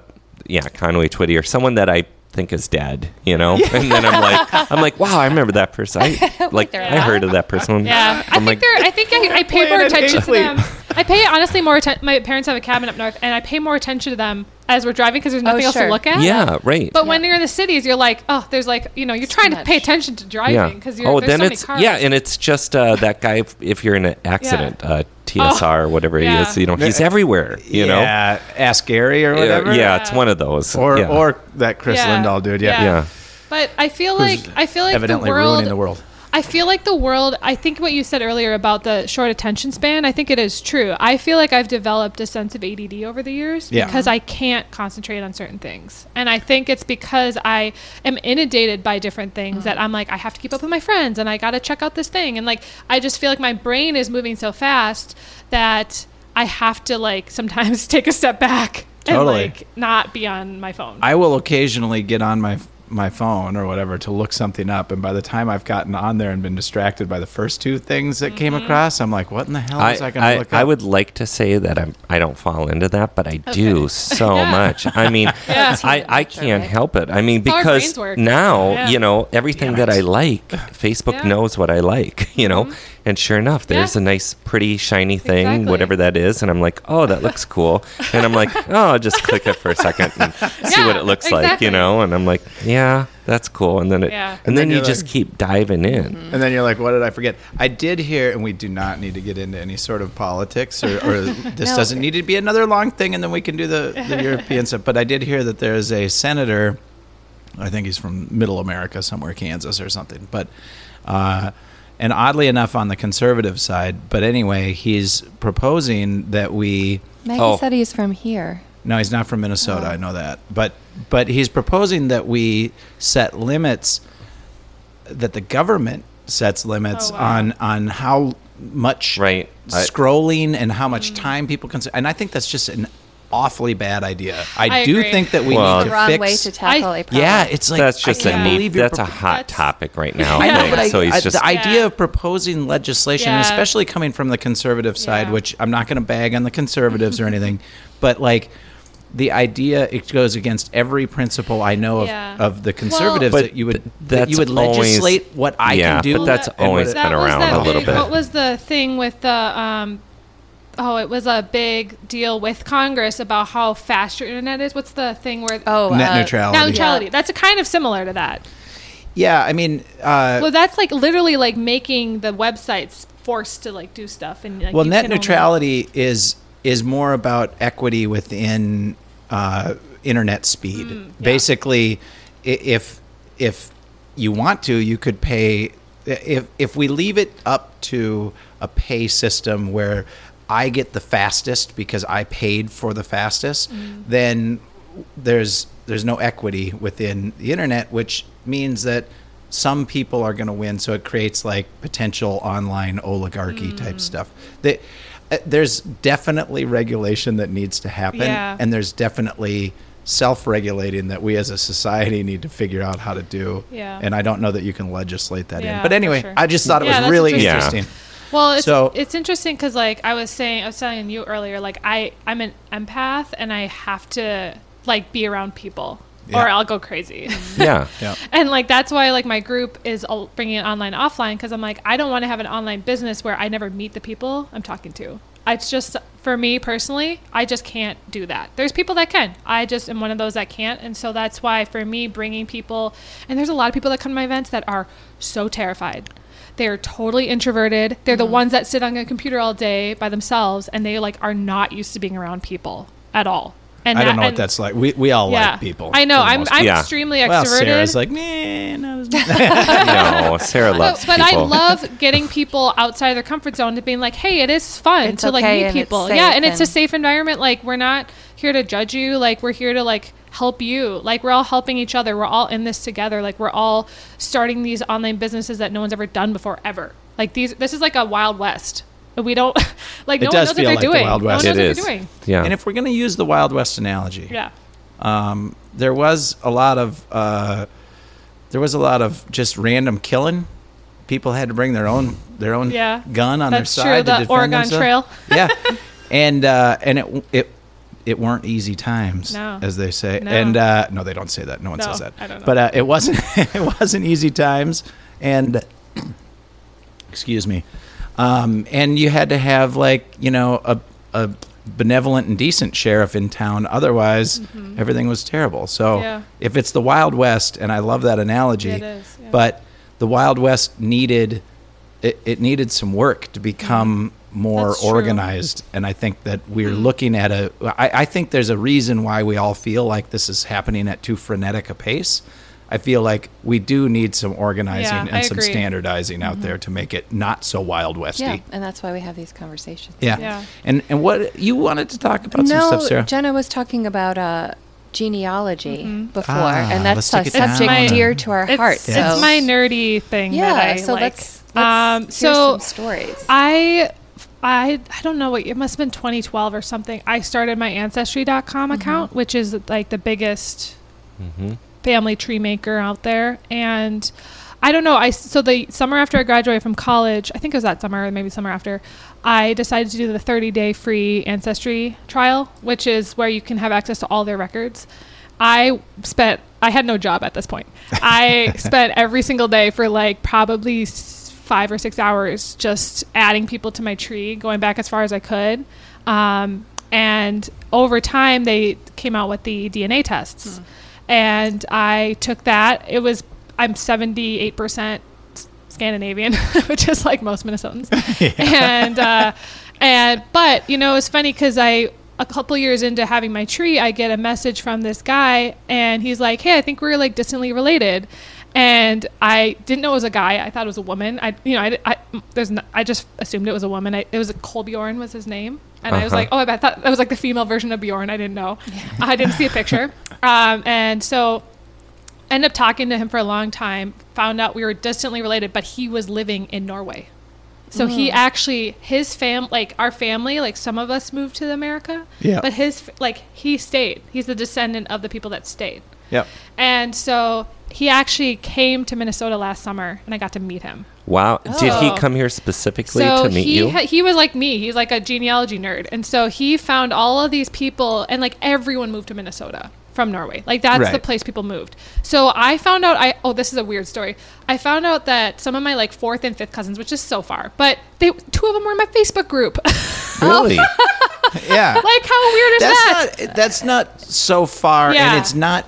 yeah, Conway Twitty or someone that I think is dead. You know, and then I'm like, I'm like, wow, I remember that person. I like, they're I heard of that person. Yeah, I I'm think like, they're. I think I, I pay more attention to them. I pay honestly more attention. My parents have a cabin up north, and I pay more attention to them as we're driving because there's nothing else sure. to look at. yeah, right. But when you're in the cities, you're like, oh, there's like, you know, you're trying to pay attention to driving because you're. oh, there's then so many it's cars. yeah, and it's just uh, that guy. If, if you're in an accident, uh, TSR or whatever yeah. he is, you know, he's everywhere. You know, yeah, ask Gary or yeah, whatever. yeah, it's one of those. or yeah. or that Chris Yeah. Lindahl dude. Yeah, Yeah. yeah. But I feel like I feel like evidently the world, ruining the world. I feel like the world. I think what you said earlier about the short attention span. I think it is true. I feel like I've developed a sense of ADD over the years Yeah. because I can't concentrate on certain things, and I think it's because I am inundated by different things mm. that I'm like I have to keep up with my friends and I got to check out this thing, and like I just feel like my brain is moving so fast that I have to like sometimes take a step back Totally. and like not be on my phone. I will occasionally get on my my phone or whatever to look something up, and by the time I've gotten on there and been distracted by the first two things that came Mm-hmm. across, I'm like, what in the hell I, was I going to I, look I would like to say that I'm I don't fall into that, but I do so Yeah. much. I mean, Yeah. I, I can't help it. I mean, because now Yeah. you know everything Damn that I like, Facebook Yeah. Mm-hmm. knows what I like. You know, and sure enough, there's Yeah. a nice, pretty, shiny thing, Exactly. whatever that is, and I'm like, oh, that looks cool, and I'm like, oh, I'll just click it for a second and see Yeah, what it looks like, you know, and I'm like, yeah, that's cool. And then it, Yeah. and, And then, then you you're just keep diving in. And then you're like, what did I forget? I did hear, and we do not need to get into any sort of politics, or, or this No. doesn't need to be another long thing, and then we can do the, the European stuff. But I did hear that there's a senator, I think he's from Middle America, somewhere, Kansas or something. But, uh, and oddly enough, on the conservative side, but anyway, he's proposing that we. Maggie Oh. said he's from here. No, he's not from Minnesota. Oh. I know that, but but he's proposing that we set limits, that the government sets limits Oh, wow. on on how much Right. Scrolling and how much time people can. And I think that's just an awfully bad idea. I, I do agree. think that we Well- need The to wrong fix. way to tackle I- a problem. yeah, it's like that's just I a can't neat. believe you're That's a hot That's- topic right now. I know, but I, so he's I- just the idea Yeah. of proposing legislation, Yeah. especially coming from the conservative side, Yeah. which I'm not going to bag on the conservatives or anything, but like the idea it goes against every principle I know of, Yeah. of the conservatives But that you would th- that you that's would always- legislate what I yeah, can do. but that's and what always it- been around a little bit. What was the thing with the um oh, it was a big deal with Congress about how fast your internet is. What's the thing where Oh, Net uh, neutrality. net neutrality? That's a kind of similar to that. Yeah, I mean, uh, Well, that's like literally like making the websites forced to like do stuff and like, well, net can only- neutrality is is more about equity within uh, internet speed. Mm, yeah. Basically, if if you want to, you could pay. If if we leave it up to a pay system where I get the fastest because I paid for the fastest, Mm. then there's there's no equity within the internet, which means that some people are going to win. So it creates like potential online oligarchy Mm. type stuff. That uh, there's definitely regulation that needs to happen, Yeah. and there's definitely self-regulating that we as a society need to figure out how to do. Yeah. And I don't know that you can legislate that Yeah, in. But anyway, sure. I just thought it Yeah, was really interesting. interesting. Well, it's So- it's interesting because like I was saying, I was telling you earlier, like I I'm an empath and I have to like be around people or I'll go crazy. yeah. Yeah. and like that's why like my group is all bringing it online offline because I'm like I don't want to have an online business where I never meet the people I'm talking to. It's just for me personally, I just can't do that. There's people that can. I just am one of those that can't, and so that's why for me bringing people and there's a lot of people that come to my events that are so terrified. They're totally introverted. They're the mm. ones that sit on a computer all day by themselves and they like are not used to being around people at all. And I don't that- know what and- that's like. We, we all yeah. like people. I know. I'm I'm Yeah. extremely Well, extroverted. Sarah's like, meh, not no, Sarah loves but, but I love getting people outside their comfort zone to being like, hey, it is fun It's to like meet people. Yeah, and it's a safe environment. Like we're not here to judge you. Like we're here to like help you. Like we're all helping each other. We're all in this together. Like we're all starting these online businesses that no one's ever done before ever. Like these this is like a wild west. We don't like It no does one knows what they're like the doing. Wild No one West. knows it what is. they're doing. Yeah. And if we're going to use the Wild West analogy, Yeah. um, there was a lot of uh, there was a lot of just random killing. People had to bring their own their own Yeah. gun on That's their true, side to the defend Oregon themselves. Trail. yeah, and uh, and it it it weren't easy times, No. as they say. No. And uh, no, they don't say that. No one No, says that. I don't know. But uh, it wasn't it wasn't easy times, and excuse me, um, and you had to have like you know a a benevolent and decent sheriff in town. Otherwise, everything was terrible. So Mm-hmm. Yeah. if it's the Wild West, and I love that analogy, is, yeah. but the Wild West needed it, it needed some work to become more Mm-hmm. That's true. organized and i think that we're Mhm. looking at a I, I think there's a reason why we all feel like this is happening at too frenetic a pace i feel like we do need some organizing Yeah, and I some agree. Mm-hmm. standardizing out there to make it not so wild westy Yeah, and that's why we have these conversations. yeah. Yeah. and and what you wanted to talk about no, some stuff sarah Jenna was talking about uh, genealogy before, Ah, and that's a take subject down. dear to our It's, hearts. it's so my nerdy thing yeah. that I so like. let's, let's um, hear so some stories. I I I don't know what it must have been 2012 or something. I started my ancestry.com Mm-hmm. account, which is like the biggest Mhm. family tree maker out there and I don't know. I so the summer after I graduated from college, I think it was that summer, or maybe summer after, I decided to do the 30 day free ancestry trial, which is where you can have access to all their records. I spent I had no job at this point. I spent every single day for like probably five or six hours just adding people to my tree, going back as far as I could. Um, and over time, they came out with the DNA tests. and I took that. It was I'm 78 percent Scandinavian, which is like most Minnesotans, and uh, and but you know it's funny because I a couple years into having my tree, I get a message from this guy, and he's like, "Hey, I think we're like distantly related." And I didn't know it was a guy. I thought it was a woman. I, you know, I, I there's, no, I just assumed it was a woman. I, it was a Kolbjorn was his name, and I was Uh-huh. like, oh, I thought that was like the female version of Bjorn. I didn't know. I didn't see a picture. Um, and so ended up talking to him for a long time. Found out we were distantly related, but he was living in Norway. So he actually his fam like our family like some of us moved to America. Yeah. But his like he stayed. He's the descendant of the people that stayed. Yep. And so he actually came to Minnesota last summer, and I got to meet him. Wow. Did he Oh. come here specifically So to meet he you? he was like me. He's like a genealogy nerd, and so he found all of these people, and like everyone moved to Minnesota from Norway. Like that's the place people moved. So I found out. I oh, this is a weird story. I found out that some of my like fourth and fifth cousins, which is so far, but they two of them were in my Facebook group. really? Yeah. like how weird is that's that? not that's not so far Yeah. and it's not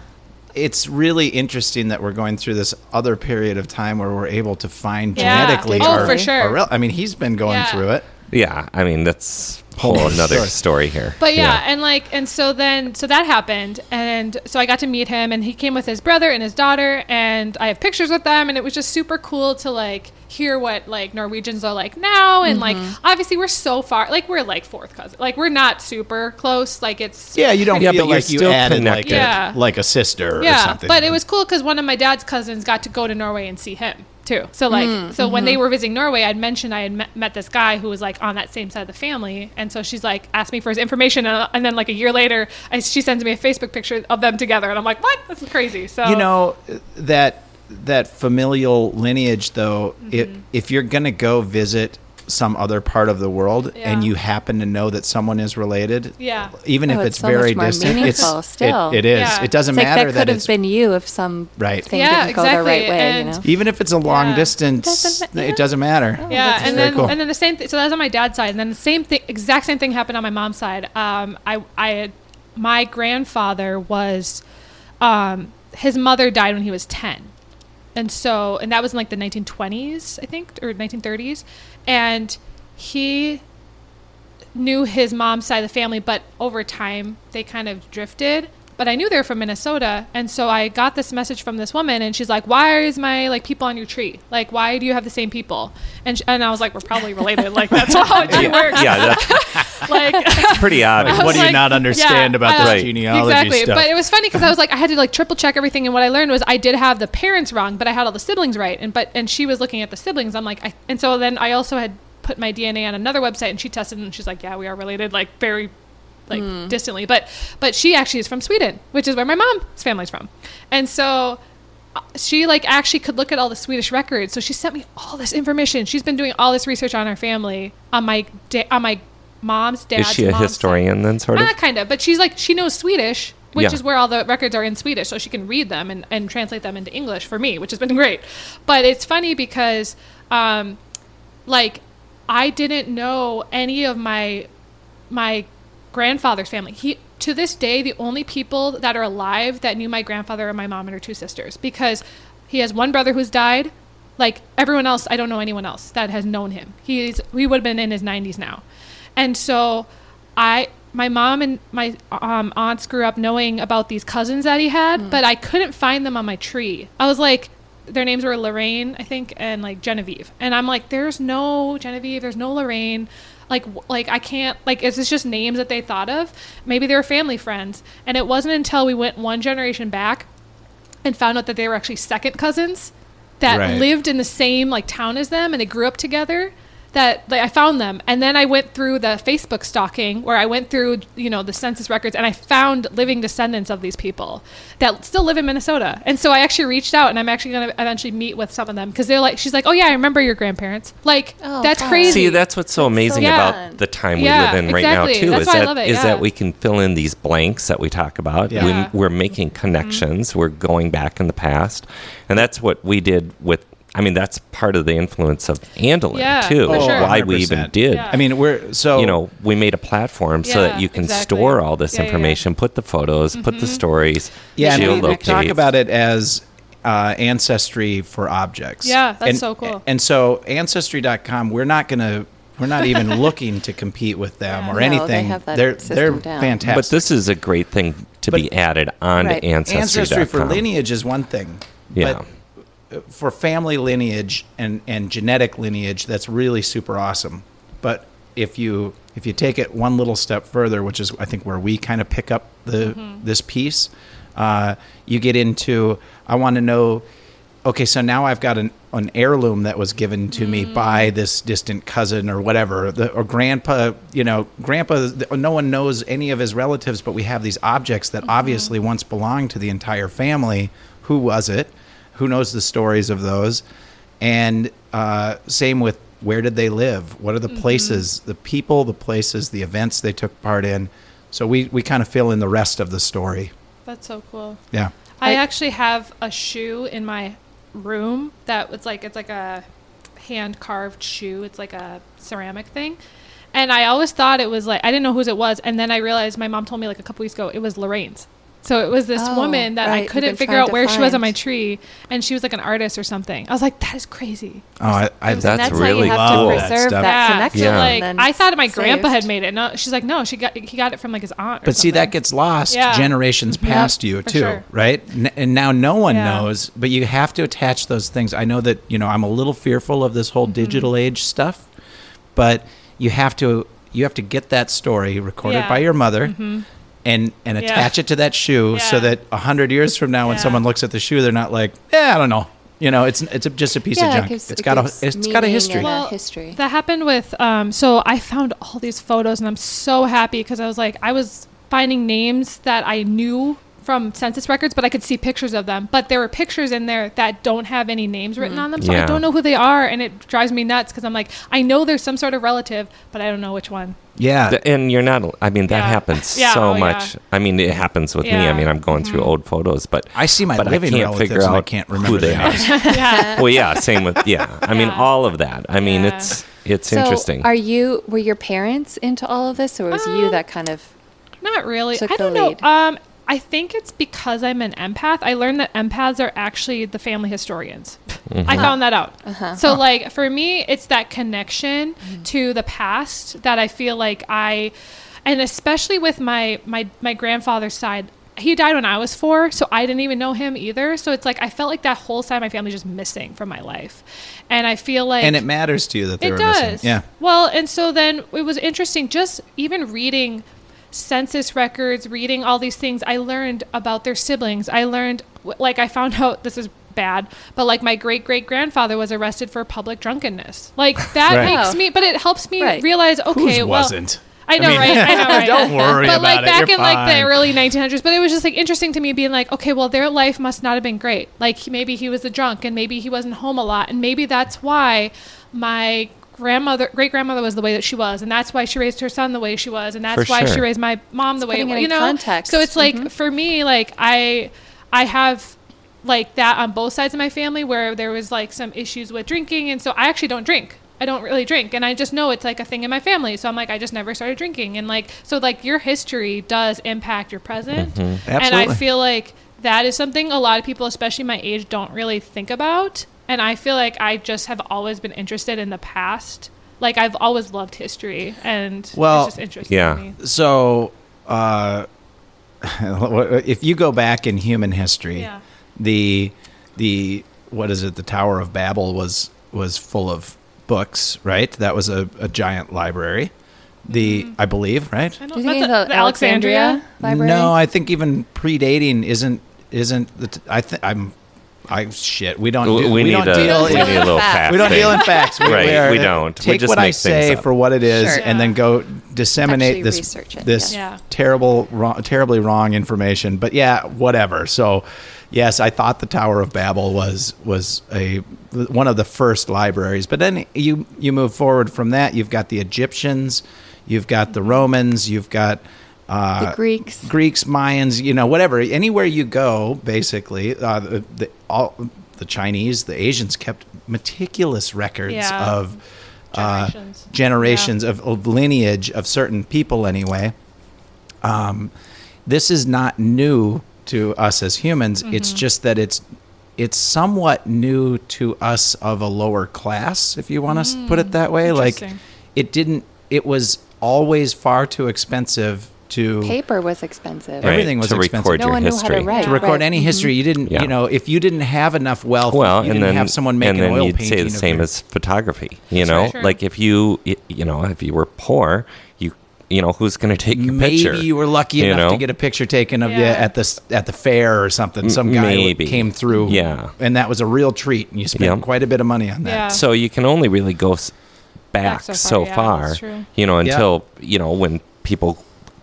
it's really interesting that we're going through this other period of time where we're able to find Yeah. genetically Oh, our, for sure. our I mean he's been going Yeah. through it yeah. I mean, that's a whole Whole another story. story here. But yeah, and like, and so then, so that happened, and so I got to meet him, and he came with his brother and his daughter, and I have pictures with them, and it was just super cool to like hear what like Norwegians are like now, and like mm-hmm. obviously we're so far, like we're like fourth cousin, like we're not super close, like it's yeah you don't Yeah, feel but you're like you still added like, connected. a, Yeah. like a sister or yeah, something but it was cool because one of my dad's cousins got to go to Norway and see him too. So like, so when they were visiting Norway, I'd mentioned I had met, met this guy who was like on that same side of the family, and so she's like asked me for his information, and, and then like a year later, I, she sends me a Facebook picture of them together, and I'm like, what? That's crazy. So you know that that familial lineage though if, Mm-hmm. if you're going to go visit some other part of the world Yeah. and you happen to know that someone is related Yeah. even Oh, if it's it's so much very more distant it's still. It, it is Yeah. it doesn't It's like matter that that, could have it's been you if some Right. thing Yeah, didn't go the right exactly, way. and- you know? even if it's a long Yeah. distance Doesn't ma- it doesn't matter Oh, yeah, and then cool. and then the same thing. So that was on my dad's side, and then the same thing, exact same thing happened on my mom's side. Um, I I had, my grandfather was, um, his mother died when he was ten, and so and that was in like the 1920s, I think, or 1930s, and he knew his mom's side of the family, but over time they kind of drifted. But I knew they were from Minnesota, and so I got this message from this woman, and she's like, "Why is my like people on your tree? Like, why do you have the same people?" And sh- and I was like, "We're probably related. Like that's how it works. yeah, that's Like." pretty obvious. What was do you like- not understand yeah, about this uh, Right. genealogy exactly. stuff But it was funny because I was like, I had to like triple check everything, and what I learned was I did have the parents wrong, but I had all the siblings right, and but and she was looking at the siblings. I'm like, I, and so then I also had put my DNA on another website, and she tested, and she's like, yeah, we are related, like very like distantly, but but she actually is from Sweden, which is where my mom's family's from, and so uh, she like actually could look at all the Swedish records. So she sent me all this information. She's been doing all this research on our family, on my da- on my mom's dad's. Is she a mom's side. historian then, sort of? Ah, kind of. But she's like she knows Swedish, which Yeah. is where all the records are in Swedish, so she can read them and, and translate them into English for me, which has been great. But it's funny because, um, like, I didn't know any of my my grandfather's family. He to this day the only people that are alive that knew my grandfather are my mom and her two sisters because he has one brother who's died. Like everyone else, I don't know anyone else that has known him. He's we would have been in his 90s now. And so I my mom and my um, aunts grew up knowing about these cousins that he had, but I couldn't find them on my tree. I was like their names were Lorraine, I think, and like Genevieve. And I'm like, there's no Genevieve, there's no Lorraine. Like, like I can't. Like, is this just names that they thought of? Maybe they were family friends. And it wasn't until we went one generation back and found out that they were actually second cousins that Right. lived in the same like town as them and they grew up together that like, I found them and then I went through the Facebook stalking where I went through you know the census records and I found living descendants of these people that still live in Minnesota and so I actually reached out and I'm actually going to eventually meet with some of them because they're like she's like oh yeah I remember your grandparents like Oh, that's fun. crazy See, that's what's so amazing Yeah. about the time we Yeah, live in right exactly. now too. That's is why I that love it, is yeah. that we can fill in these blanks that we talk about. Yeah. When Yeah. we're making mm-hmm. connections, we're going back in the past, and that's what we did with I mean, that's part of the influence of Andelin Yeah, too. for sure. Why we even did. Yeah. I mean, we're so You know, we made a platform so that you can exactly. store all this Yeah, yeah, yeah. information, put the photos, put the stories, Yeah, and we, we geolocate. talk about it as uh, ancestry for objects. Yeah, that's and, so cool. And so, ancestry.com, we're not going to, we're not even looking to compete with them or No, they anything. have that they're system they're down. fantastic. But this is a great thing to But- be added on Right. to Ancestry.com. ancestry for lineage is one thing. Yeah. But for family lineage and, and genetic lineage, that's really super awesome. But if you if you take it one little step further, which is I think where we kind of pick up the mm-hmm. this piece, uh, you get into I want to know. Okay, so now I've got an, an heirloom that was given to me mm. by this distant cousin or whatever, the, or grandpa. You know, grandpa. No one knows any of his relatives, but we have these objects that mm-hmm. obviously once belonged to the entire family. Who was it? Who knows the stories of those? And uh, same with where did they live? What are the places, the people, the places, the events they took part in? So we, we kind of fill in the rest of the story. That's so cool. Yeah. I I- actually have a shoe in my room that was like it's like a hand carved shoe. It's like a ceramic thing. And I always thought it was like I didn't know whose it was, and then I realized my mom told me like a couple weeks ago it was Lorraine's. So it was this Oh, woman that right. I couldn't figure out to where she was on my tree, and she was like an artist or something. I was like, that is crazy. Oh, I, I, That's and that's really how you have cool. to That preserve stuff. that connection. Yeah. like and I thought my saved. grandpa had made it. No, she's like, no, she got he got it from like his aunt. Or But see, that gets lost Yeah. generations Yep, past you too, sure. right? N- and now no one Yeah. knows, but you have to attach those things. I know that you know I'm a little fearful of this whole Mm-hmm. digital age stuff, but you have to you have to get that story recorded Yeah. by your mother. And, and Yeah. attach it to that shoe so that a hundred years from now, when someone looks at the shoe, they're not like, "Yeah, I don't know." You know, it's it's a, just a piece Yeah, of it junk. gives- it's it got a it's got a history. Well, history. That happened with um so I found all these photos and I'm so happy because I was like I was finding names that I knew from census records but I could see pictures of them but there were pictures in there that don't have any names written on them so Yeah. I don't know who they are and it drives me nuts because I'm like I know there's some sort of relative but I don't know which one. yeah, Th- And you're not, I mean, that Yeah. happens Yeah, so oh, yeah. much. I mean, it happens with me. I mean, I'm going through Mhm. old photos, but I see my but living I can't relatives figure and I out can't who they are. yeah. well, yeah, same with, yeah. I mean, all of that. I mean, Yeah. it's, it's so interesting. Are you were your parents into all of this, or was you Um, that kind of? Not really. Took I the don't know. Um, I think it's because I'm an empath. I learned that empaths are actually the family historians. Mm-hmm. I found that out. Uh-huh. So, like, for me, it's that connection to the past that I feel like I, and especially with my my my grandfather's side. He died when I was four, so I didn't even know him either. So it's like I felt like that whole side of my family just missing from my life, and I feel like and it matters to you that they it were does. missing. Yeah. Well, and so then it was interesting just even reading census records, reading all these things. I learned about their siblings. I learned, like, I found out this is bad, but like my great great grandfather was arrested for public drunkenness. Like that Right. makes me, but it helps me Right. realize, okay, Whose well, wasn't? I know, mean, right? I know, right? Don't worry but about like it. back You're in like the early 1900s but it was just like interesting to me being like okay well their life must not have been great like maybe he was a drunk and maybe he wasn't home a lot and maybe that's why my grandmother great grandmother was the way that she was and that's why she raised her son the way she was and that's For why sure. she raised my mom the way putting it you know context. so it's like Mhm. for me like i i have like that on both sides of my family where there was like some issues with drinking and so i actually don't drink I don't really drink and I just know it's like a thing in my family. So I'm like I just never started drinking and like so like your history does impact your present. And I feel like that is something a lot of people especially my age don't really think about and I feel like I just have always been interested in the past. Like I've always loved history and Well, it's just interesting yeah. to me. So, uh, if you go back in human history, Yeah. the the what is it? The Tower of Babel was was full of books, right? That was a, a giant library. The I believe, right? I Do don't you that's think a- of the Alexandria library? No, I think even predating isn't isn't the. T- I think I'm. I shit. We don't. we, do, we, need don't a, deal. we need a little fact we don't deal in facts. We, Right, are- we don't. We Take just what I make things say up. for what it is, Sure. and then go disseminate Actually this research it, this yeah. Yeah. terrible, wrong, terribly wrong information. But yeah, whatever. So, yes, I thought the Tower of Babel was was a one of the first libraries. But then you you move forward from that. You've got the Egyptians, you've got the Romans, you've got. Uh, The Greeks. Greeks, Mayans, you know, whatever. Anywhere you go, basically, uh, the, the all the Chinese, the Asians kept meticulous records Yeah. of uh, Generations. generations of, of lineage of certain people anyway. Um, this is not new to us as humans. Mm-hmm. It's just that it's it's somewhat new to us of a lower class, if you want to put it that way. Like Mm, it didn't. It was always far too expensive to Paper was expensive. Right. Everything was to expensive. record No your one knew how to history. write. to record Right. any Mhm. history. You didn't, Yeah. you know, if you didn't have enough wealth, Well, you and didn't then have someone make and an then oil you'd painting. say the same your- as photography. You know, Sure. like if you you know if you were poor, you you know who's going to take your Maybe picture? Maybe you were lucky you enough to get a picture taken of you at the at the fair or something. Some guy maybe. came through, Yeah. and that was a real treat, and you spent Yeah. quite a bit of money on that. Yeah. So you can only really go s- back, so so far, far, yeah, that's true. you know, Yeah. until you know when people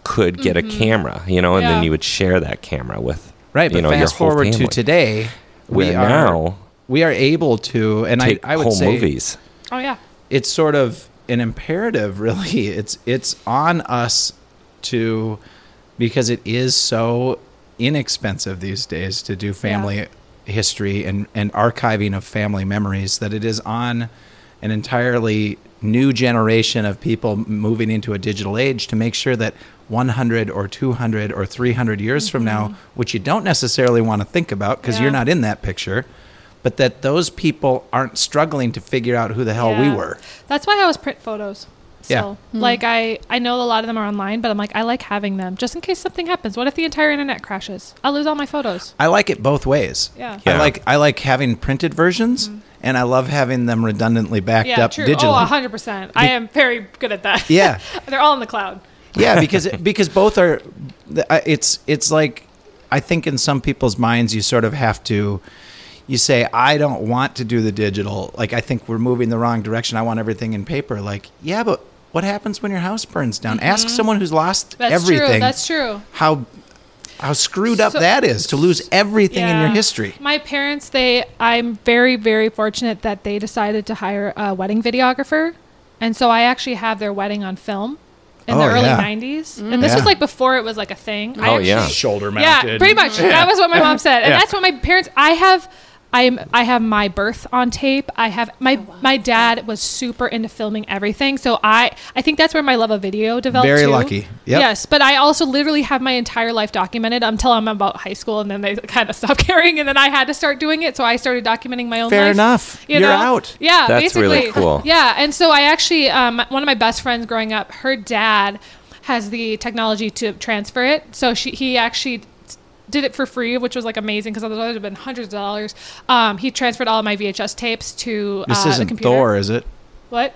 could get a camera, you know, and Mm-hmm. Yeah. then you would share that camera with Right, but you know fast your whole forward to today, we are now we are able to, and I, take I would whole say movies. Oh yeah. it's sort of an imperative really it's it's on us to because it is so inexpensive these days to do family history and and archiving of family memories that it is on an entirely new generation of people moving into a digital age to make sure that 100 or 200 or 300 years from now mm-hmm. which you don't necessarily want to think about because you're not in that picture but that those people aren't struggling to figure out who the hell we were. That's why I always print photos. Yeah. Still. Hmm. Like I, I know a lot of them are online, but I'm like, I like having them just in case something happens. What if the entire internet crashes? I'll lose all my photos. I like it both ways. Yeah. Yeah. I like I like having printed versions, hmm. and I love having them redundantly backed Yeah, up true. Oh, digitally. Oh, 100%. I am very good at that. Yeah. They're all in the cloud. yeah, because because both are. It's it's like I think in some people's minds you sort of have to. You say I don't want to do the digital. Like I think we're moving the wrong direction. I want everything in paper. Like yeah, but what happens when your house burns down? Ask someone who's lost Mm-hmm. That's everything. true. That's true. How how screwed up So- that is to lose everything in your history. My parents, they, I'm very, very fortunate that they decided to hire a wedding videographer. And so I actually have their wedding on film in Oh, the early yeah. 90s. And this Yeah. was like before it was like a thing. I Oh, actually- yeah. Shoulder mounted. Yeah, pretty much. That was what my mom said, and Yeah. that's what my parents. I have, I'm, I have my birth on tape. I have my my dad was super into filming everything, so I I think that's where my love of video developed. Very too. lucky. Yep. Yes, but I also literally have my entire life documented until I'm about high school, and then they kind of stopped caring, and then I had to start doing it, so I started documenting my own. Fair life, enough. You You're know? out. Yeah, That's basically. really cool. Yeah, and so I actually, um, one of my best friends growing up, her dad has the technology to transfer it. So she, he actually did it for free, which was like amazing because otherwise it would have been hundreds of dollars. Um, he transferred all of my VHS tapes to This uh, the isn't computer. Thor, is it? What?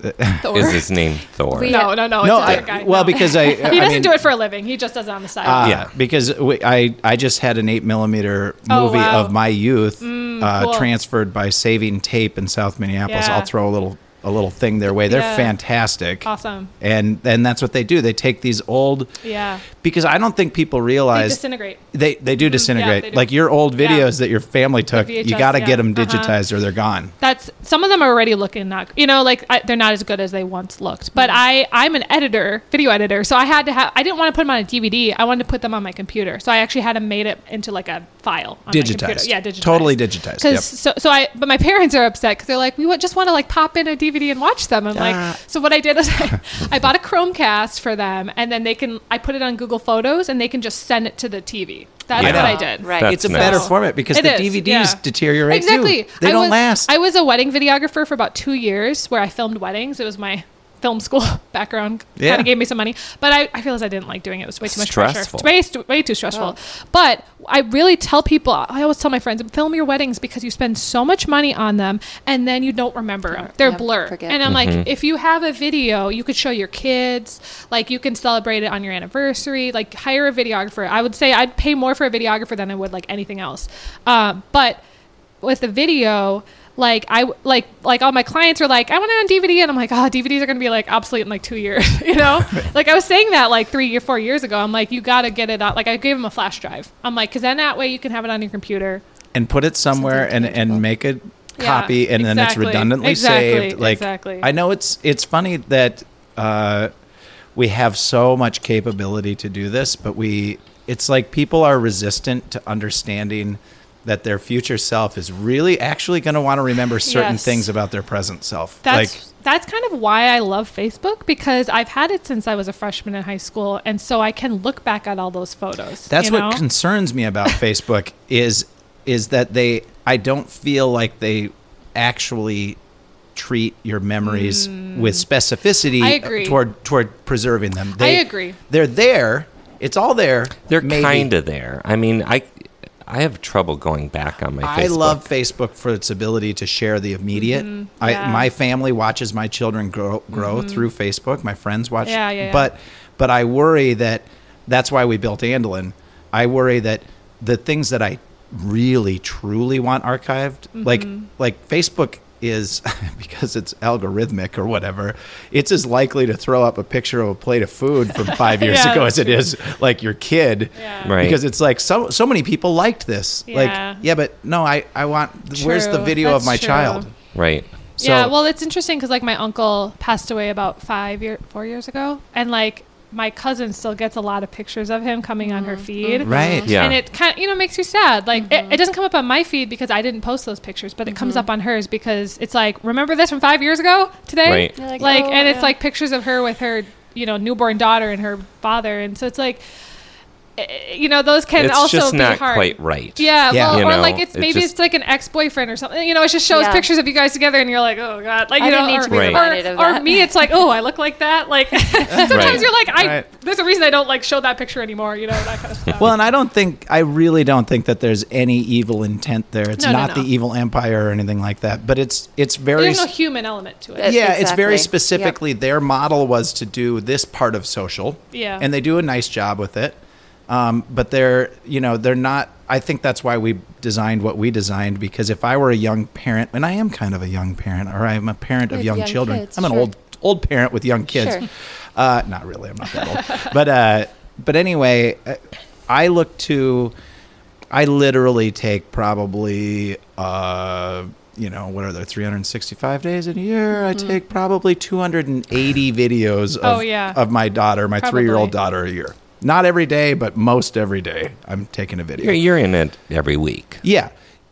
Thor? Is his name Thor? We- no, no, no. no, it's a I, different guy. well, no. because I, he I doesn't mean, do it for a living. He just does it on the side. uh, Yeah. because we, I, I just had an eight millimeter Oh, movie wow. of my youth uh, cool. transferred by Saving Tape in South Minneapolis. Yeah. I'll throw a little a little thing their way. They're Yeah. fantastic, awesome. and and that's what they do. They take these old Yeah. Because I don't think people They realize disintegrate. they they do disintegrate. they do. Like your old Yeah. videos that your family took, you got to yeah. get them Uh-huh. digitized or they're gone. that's some of them are already looking not you know like I, they're not as good as they once looked but i i'm an editor video editor so i had to have i didn't want to put them on a dvd i wanted to put them on my computer so i actually had to made it into like a file on my. Digitized. yeah digitized Totally digitized. because Yep. so, so i but my parents are upset because they're like we just want to like pop in a dvd and watch them i'm Ah. like so what i did is I, I bought a chromecast for them and then they can i put it on google photos and they can just send it to the tv that's Yeah. what i did Right. That's It's a nice. better format because It the is, DVDs yeah. deteriorate exactly. too. They I don't was, last. I was a wedding videographer for about two years where I filmed weddings. It was my film school background. Yeah. Kind of gave me some money, but I, I realized I didn't like doing it. It was way too much Stressful. pressure. It's way, way too stressful. But I really tell people, I always tell my friends, film your weddings because you spend so much money on them and then you don't remember them. They're Yeah, blur. forget. And I'm Mm-hmm. like, if you have a video, you could show your kids, like you can celebrate it on your anniversary, like hire a videographer. I would say I'd pay more for a videographer than I would like anything else. Um, but with the video, like I like like all my clients are like, I want it on DVD, and I'm like, oh, DVDs are gonna be like obsolete in like two years, you know? like I was saying that like three or four years ago. I'm like, you gotta get it out. Like I gave them a flash drive. I'm like, because then that way you can have it on your computer. and put it somewhere and, tangible. and make a Yeah, copy and then it's exactly. redundantly Exactly, saved like exactly. i know it's it's funny that uh, we have so much capability to do this but we it's like people are resistant to understanding that their future self is really actually going to want to remember certain Yes. things about their present self. That's like that's kind of why I love Facebook because I've had it since I was a freshman in high school, and so I can look back at all those photos. That's you what know? concerns me about Facebook is is that they I don't feel like they actually treat your memories with specificity Mm. I agree. toward toward preserving them. I They, agree. They're there. It's all there. They're kind of there. I mean, I I have trouble going back on my Facebook. I love Facebook for its ability to share the immediate. Mm-hmm. yeah. I, my family watches my children grow, grow mm-hmm. through Facebook. My friends watch. Yeah, yeah, yeah. But but I worry that that's why we built Andelin. I worry that the things that I really truly want archived, like mm-hmm. like Facebook is because it's algorithmic or whatever, it's as likely to throw up a picture of a plate of food from five years Yeah, ago that's as it is like your kid. Yeah. Right. Because it's like so so many people liked this. Yeah. Like yeah, but no, I I want where's the True. video of my true. child? right. So, yeah, well, it's interesting because like my uncle passed away about five year, four years ago, and like my cousin still gets a lot of pictures of him coming on her mm-hmm. feed. right. Mm-hmm. Yeah. And it kind of, you know, makes you sad. Like, it, mm-hmm. it doesn't come up on my feed because I didn't post those pictures, but it comes up on hers because it's like, remember this from five years ago today? Right. You're Like, like, oh, and it's yeah. like pictures of her with her, you know, newborn daughter and her father. And so it's like, you know, those can It's also just be not hard. quite right. Yeah, Yeah. well, You or know, like it's it maybe just- it's like an ex-boyfriend or something. You know, it just shows Yeah. pictures of you guys together, and you're like, oh god, like I you didn't know, need or, to be Right. reminded or, of or that. me, it's like, oh, I look like that. Like sometimes Right. you're like, I Right. there's a reason I don't like show that picture anymore. You know, that kind of stuff. Well, and I don't think I really don't think that there's any evil intent there. It's No, no, not no. the evil empire or anything like that. But it's it's very there's no human element to it. Yeah, it's very Exactly. specifically their model was to do this part of social. Yeah. and they do a nice job with it. Um, but they're you know they're not. I think that's why we designed what we designed because if I were a young parent, and I am kind of a young parent, or I'm a parent of young, young children. kids, I'm an sure. old old parent with young kids. Sure. Uh, not really. I'm not that old. but uh, but anyway, uh, I look to. I literally take probably, uh, you know, what are there, 365 days in a year? I take probably 280 videos of, Mm-hmm. Oh, yeah. of my daughter, my three year old daughter a year. Not every day, but most every day. I'm taking a video. You're, you're in it every week. Yeah.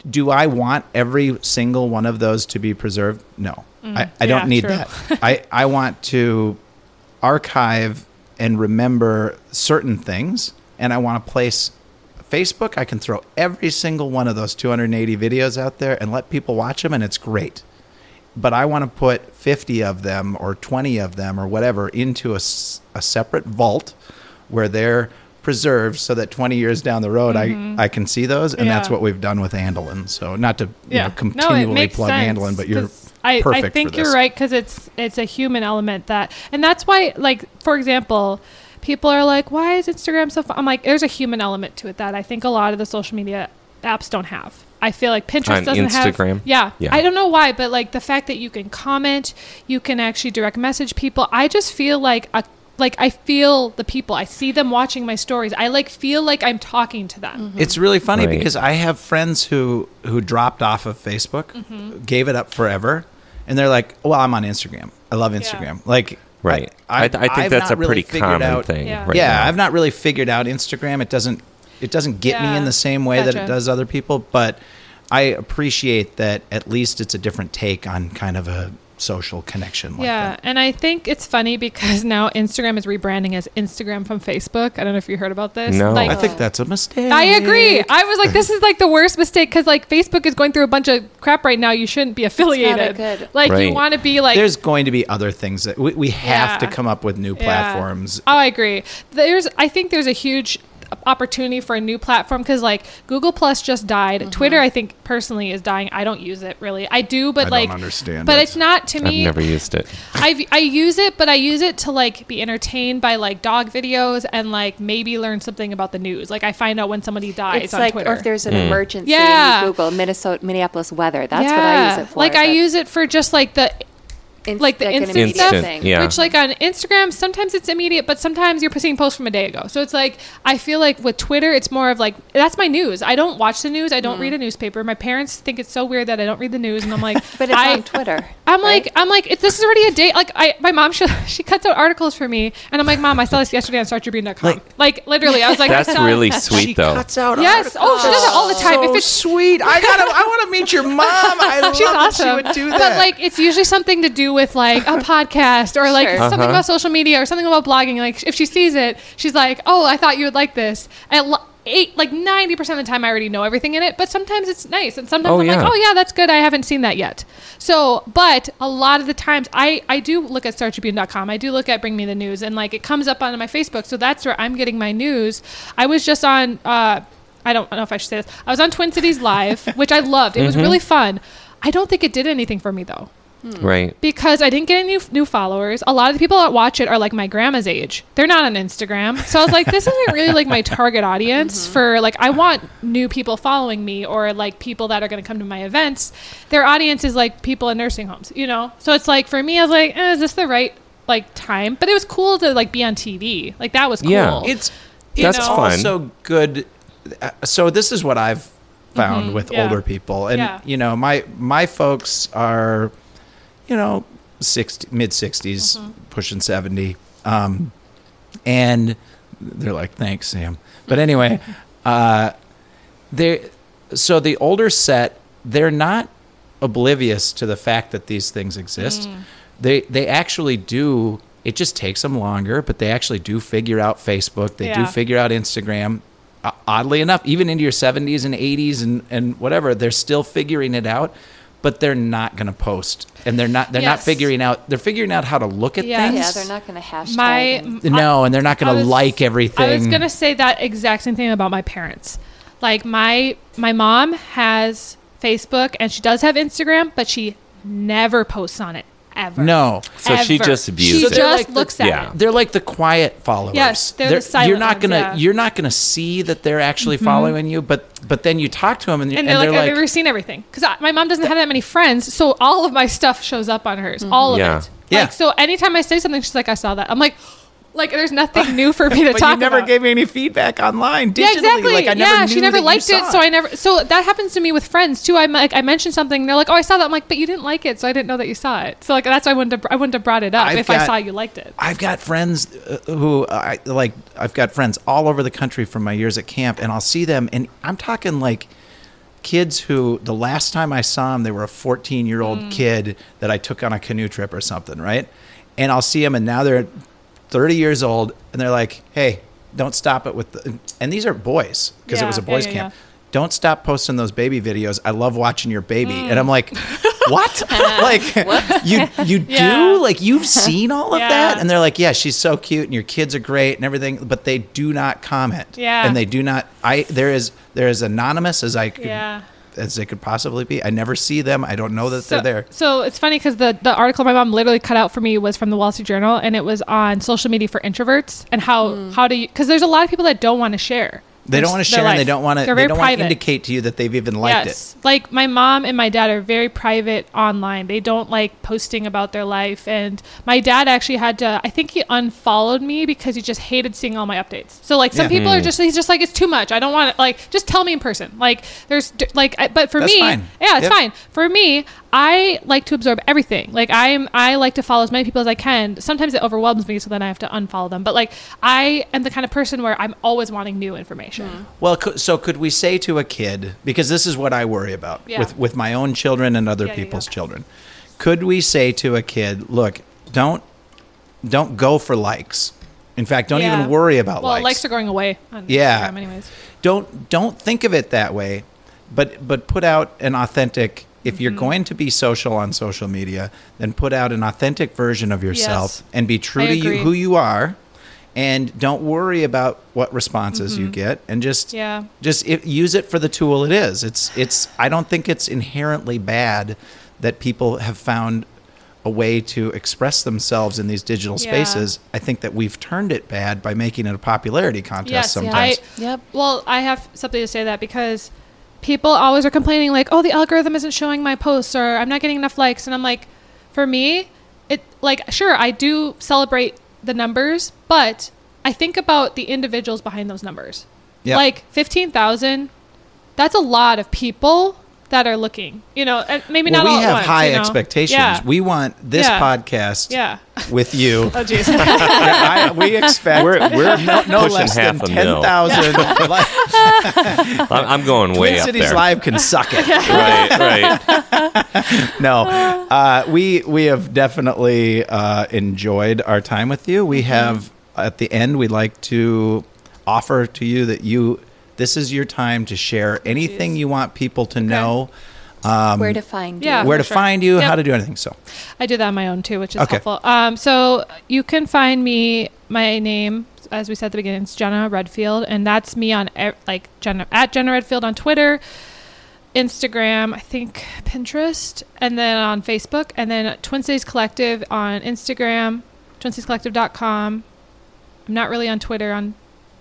Do I want every single one of those to be preserved? No. I, I don't Mm. Need true. that. I, I want to archive and remember certain things, and I want to place Facebook. I can throw every single one of those 280 videos out there and let people watch them, and it's great. But I want to put 50 of them or 20 of them or whatever into a, a separate vault where they're preserved so that 20 years down the road I, I can see those and that's Mm-hmm. What we've done with Andelin. So not to you yeah, know, continually plug Andelin, but you're 'cause I, I think you're right because it's it's a human element that, and that's why, like for example, people are like, "Why is Instagram so?" Fun? I'm like, "There's a human element to it that I think a lot of the social media apps don't have." I feel like Pinterest On doesn't Instagram? have. Yeah, Yeah. I don't know why, but like the fact that you can comment, you can actually direct message people. I just feel like a like I feel the people. I see them watching my stories. I like feel like I'm talking to them. It's really funny Right. because I have friends who who dropped off of Facebook, Mm-hmm. gave it up forever, and they're like, "Well, I'm on Instagram. I love Instagram." Like, Right. I, I, think I've that's a really pretty common out- thing. Yeah. Right yeah, now. I've not really figured out Instagram. It doesn't it doesn't get me in the same way that it does other people, but I appreciate that at least it's a different take on kind of a social connection like yeah, that. and I think it's funny because now Instagram is rebranding as Instagram from Facebook. I don't know if you heard about this. No. like, I think that's a mistake. I agree. I was like, this is like the worst mistake because like Facebook is going through a bunch of crap right now. You shouldn't be affiliated. good. Like you want to be like. There's going to be other things that we, we have to come up with new Yeah. platforms. Oh, I agree. There's, I think there's a huge opportunity for a new platform because like Google Plus just died. Mm-hmm. Twitter, I think personally is dying. I don't use it really. I do, but I don't like understand But it. it's not to me. I've never used it. I I use it, but I use it to like be entertained by like dog videos and like maybe learn something about the news. Like I find out when somebody dies It's on like, Twitter. or if there's an Mm. emergency, Yeah. you Google Minnesota, Minneapolis weather. That's what I use it for. Like I but- use it for just like the Inst- like the like an instant, stuff. thing. Yeah. Which like on Instagram, sometimes it's immediate, but sometimes you're seeing posts from a day ago. So it's like I feel like with Twitter, it's more of like that's my news. I don't watch the news. I don't mm-hmm. read a newspaper. My parents think it's so weird that I don't read the news, and I'm like, But it's I, on Twitter. I'm right? like, I'm like, this is already a day. Like, I, my mom, she, she cuts out articles for me, and I'm like, Mom, I saw this yesterday on StarTribune.com. Like, Like- literally, I was like, I That's saw- really sweet, though. out. Yes. Oh, she does it all the time. So If it's- sweet. I gotta. I want to meet your mom. I love She's that awesome. she would do that. But like, it's usually something to do with like a podcast or like Sure. something Uh-huh. about social media or something about blogging. Like, if she sees it, she's like, "Oh, I thought you would like this." At eight, like ninety percent of the time, I already know everything in it. But sometimes it's nice, and sometimes Oh, I'm yeah. like, "Oh yeah, that's good. I haven't seen that yet." So, but a lot of the times, I I do look at StarTribune.com. I do look at Bring Me the News, and like it comes up on my Facebook. So that's where I'm getting my news. I was just on. uh I don't know if I should say this. I was on Twin Cities Live, which I loved. It was Mm-hmm. really fun. I don't think it did anything for me though, Right. because I didn't get any new, new followers. A lot of the people that watch it are like my grandma's age. They're not on Instagram, so I was like, this isn't really like my target audience for like. I want new people following me or like people that are going to come to my events. Their audience is like people in nursing homes, you know. So it's like for me, I was like, eh, is this the right like time? But it was cool to like be on TV. Like that was cool. Yeah. it's That's it's fun. also good. uh, So this is what I've found Mhm, with yeah. older people, and Yeah. you know, my my folks are, you know, 60, mid 60s, Mm-hmm. pushing seventy, um, and they're like, "Thanks, Sam." But anyway, uh, they so the older set, they're not oblivious to the fact that these things exist. Mm. They they actually do. It just takes them longer, but they actually do figure out Facebook. They do figure out Instagram. Uh, oddly enough, even into your 70s and 80s and, and whatever, they're still figuring it out. But they're not going to post, and they're not. They're not figuring out. They're figuring out how to look at Yes. things. Yeah, they're not going to hashtag. my and- No, and they're not going to like everything. I was gonna say that exact same thing about my parents. Like my my mom has Facebook and she does have Instagram, but she never posts on it ever. No. So she just abuses. She it. They're just like the- looks at yeah. it. They're like the quiet followers. Yes, they're the silent You're not ones, gonna yeah. Mm-hmm. you're not gonna see that they're actually following you, but but then you talk to them and, And, and they're, like, they're I've like, never seen everything because my mom doesn't have that many friends, so all of my stuff shows up on hers, all of Yeah. it. Yeah. Like so, anytime I say something, she's like, "I saw that." I'm like, like there's nothing new for me to but talk you never about. gave me any feedback online digitally. Yeah, exactly. Like I never yeah, she never liked it, so I never. So that happens to me with friends too. I'm like, I mentioned something, and they're like, "Oh, I saw that." I'm like, "But you didn't like it, so I didn't know that you saw it." So like that's why I wouldn't have, I wouldn't have brought it up I've if I saw you liked it. I've got friends uh, who I like. I've got friends all over the country from my years at camp, and I'll see them, and I'm talking like kids who the last time I saw them, they were a 14 year old Mm. kid that I took on a canoe trip or something, right? And I'll see them, and now they're 30 years old, and they're like, "Hey, don't stop it with," the, and these are boys because it was a boys yeah, camp. yeah. Don't stop posting those baby videos. I love watching your baby, Mm. and I'm like, "What? like you you Yeah. do like you've seen all of Yeah. that?" And they're like, "Yeah, she's so cute, and your kids are great, and everything." But they do not comment. Yeah. and they do not. I there is there is anonymous as I could, Yeah. As they could possibly be. I never see them. I don't know that So, they're there. so it's funny because the, the article my mom literally cut out for me was from the Wall Street Journal, and it was on social media for introverts and how hmm. how do you because there's a lot of people that don't want to share. They their- don't want to their share, and they don't want to. They're They very don't want to indicate to you that they've even liked it. yes. Like my mom and my dad are very private online. They don't like posting about their life. And my dad actually had to, I think he unfollowed me because he just hated seeing all my updates. So like some Yeah. people are hmm. just, he's just like, it's too much. I don't want to, like, just tell me in person. Like there's like, I, but for That's me, fine. yeah, it's Yep. fine. For me, I like to absorb everything. Like I am, I like to follow as many people as I can. Sometimes it overwhelms me, so then I have to unfollow them. But like I am the kind of person where I'm always wanting new information. it. Well, so could we say to a kid because this is what I worry about Yeah. with with my own children and other Yeah, yeah, people's yeah. children. Could we say to a kid, "Look, don't don't go for likes. In fact, don't Yeah. even worry about likes. Well, likes. likes are going away on Yeah. Instagram anyways. don't don't think of it that way but but put out an authentic if you're Mm-hmm. going to be social on social media then put out an authentic version of yourself Yes. and be true I to you who you are and don't worry about what responses you get and just Mm-hmm. Yeah. just it, use it for the tool it is it's it's i don't think it's inherently bad that people have found a way to express themselves in these digital Yeah. spaces i think that we've turned it bad by making it a popularity contest Yes, sometimes I, Yep. Well, I have something to say that because people always are complaining like, "Oh, the algorithm isn't showing my posts or I'm not getting enough likes." And I'm like, for me, it like sure I do celebrate the numbers, but I think about the individuals behind those numbers. Yep. Like 15,000 that's a lot of people that are looking. You know, and maybe well, not we all at have once, high you know? expectations. Yeah. We want this Yeah. podcast Yeah. with you. Oh jeez. I, we expect We're, we're no, no pushing less half than a 10,000. Like, I'm, I'm going way Twin up Cities there. Live can suck it. Right, right. no, uh, we we have definitely uh, enjoyed our time with you. Mm-hmm. We have at the end we'd like to offer to you that you this is your time to share anything Jeez. you want people to know, um, Where to find you. Yeah. where to sure. find you, Yep. how to do anything. So I do that on my own too, which is Okay. helpful. Um, so you can find me. My name, as we said at the beginning, is Jenna Redfield, and that's me on e- like Jenna at Jenna Redfield on Twitter, Instagram, I think Pinterest, and then on Facebook, and then Twin Cities Collective on Instagram, twincitiescollective.com. I'm not really on Twitter on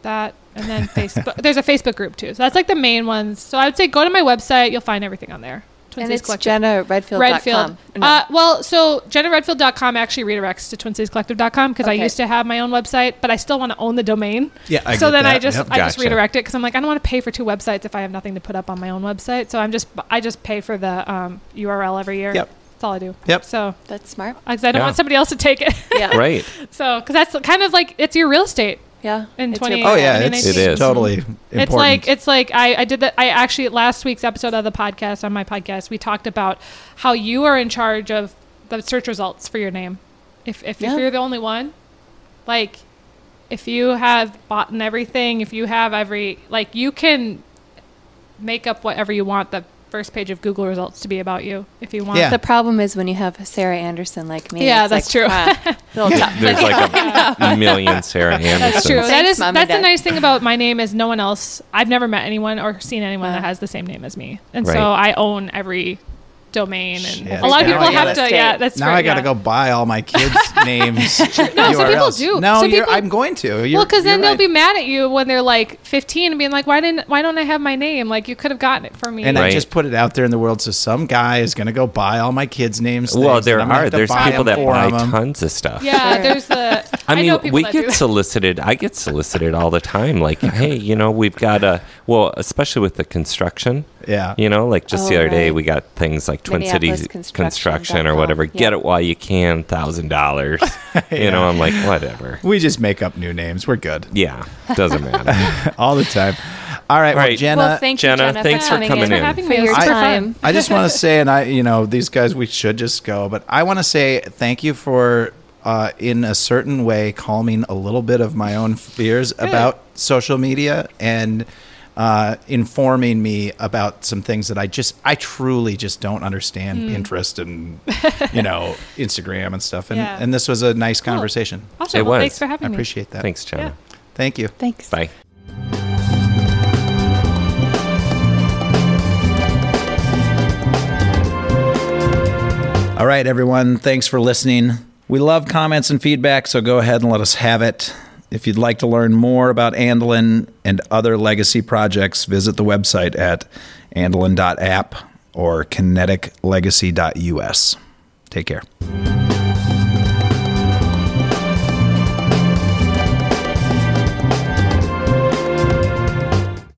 that, and then Facebook. There's a Facebook group too, so that's like the main ones. So I would say go to my website, you'll find everything on there. Twin And Cities it's Collective. Jenna Redfield. Redfield. Uh, well, so jennaredfield.com actually redirects to twincitiescollective.com because I used to have my own website, but I still want to own the domain. yeah, I so get then I just Yep. I just redirect it because I'm like I don't want to pay for two websites if I have nothing to put up on my own website. So I'm just I just pay for the um, URL every year. Yep. That's all I do. Yep. So That's smart. because I don't Yeah. want somebody else to take it. Yeah. Right. so because that's kind of like it's your real estate. Yeah. In It's 20 your Oh yeah, brand. it's It is. totally important. It's like it's like I, I did that. I actually last week's episode of the podcast on my podcast we talked about how you are in charge of the search results for your name. If if, Yeah. if you're the only one, like if you have bought and everything, if you have every like you can make up whatever you want the first page of Google results to be about you if you want. Yeah. The problem is when you have Sarah Anderson like me. Yeah, that's like, true. ah. There's like a million Sarah Andersons. That's true. that Thanks, is Mom that's the nice thing about my name is no one else. I've never met anyone or seen anyone that Uh. has the same name as me, and Right. so I own every domain. And Shit. a lot of people have gotta- to. Yeah, that's now right, I got to yeah. go buy all my kids' names. No, some people do. No, Some you're, people- I'm going to. You're, well, because then you're they'll right. be mad at you when they're like 15 and being like, "Why didn't? Why don't I have my name? Like you could have gotten it for me." And I just put it out there in the world, so some guy is going to go buy all my kids' names. Well, things, there and I'm gonna are. There's people that buy them. tons of stuff. yeah, there's the. I mean, people we get solicited. I get solicited all the time. Like, hey, you know, we've got a well, especially with the construction. Yeah. You know, like just the Oh, other day, right. we got things like Twin Cities Construction construction or whatever. Yeah. Get it while you can, thousand dollars. You know, I'm like, whatever. We just make up new names. We're good Yeah, doesn't matter. all the time. All right, well, Right. Jenna. well, thank you, Jenna, Jenna, thanks for coming coming in, in. for having me. It your was time. fun. I just want to say, and I, you know, these guys, we should just go, but I want to say thank you for, uh, in a certain way, calming a little bit of my own fears about social media and uh, informing me about some things that I just, I truly just don't understand Hmm. Pinterest and, you know, Instagram and stuff. And, Yeah. and this was a nice Cool. conversation. Awesome. It Well, was. thanks for having I me. appreciate that. Thanks, Jenna. Thank you. Thanks. Bye. All right, everyone. Thanks for listening. We love comments and feedback, so go ahead and let us have it. If you'd like to learn more about Andelin and other legacy projects, visit the website at andelin.app or kineticlegacy.us. Take care.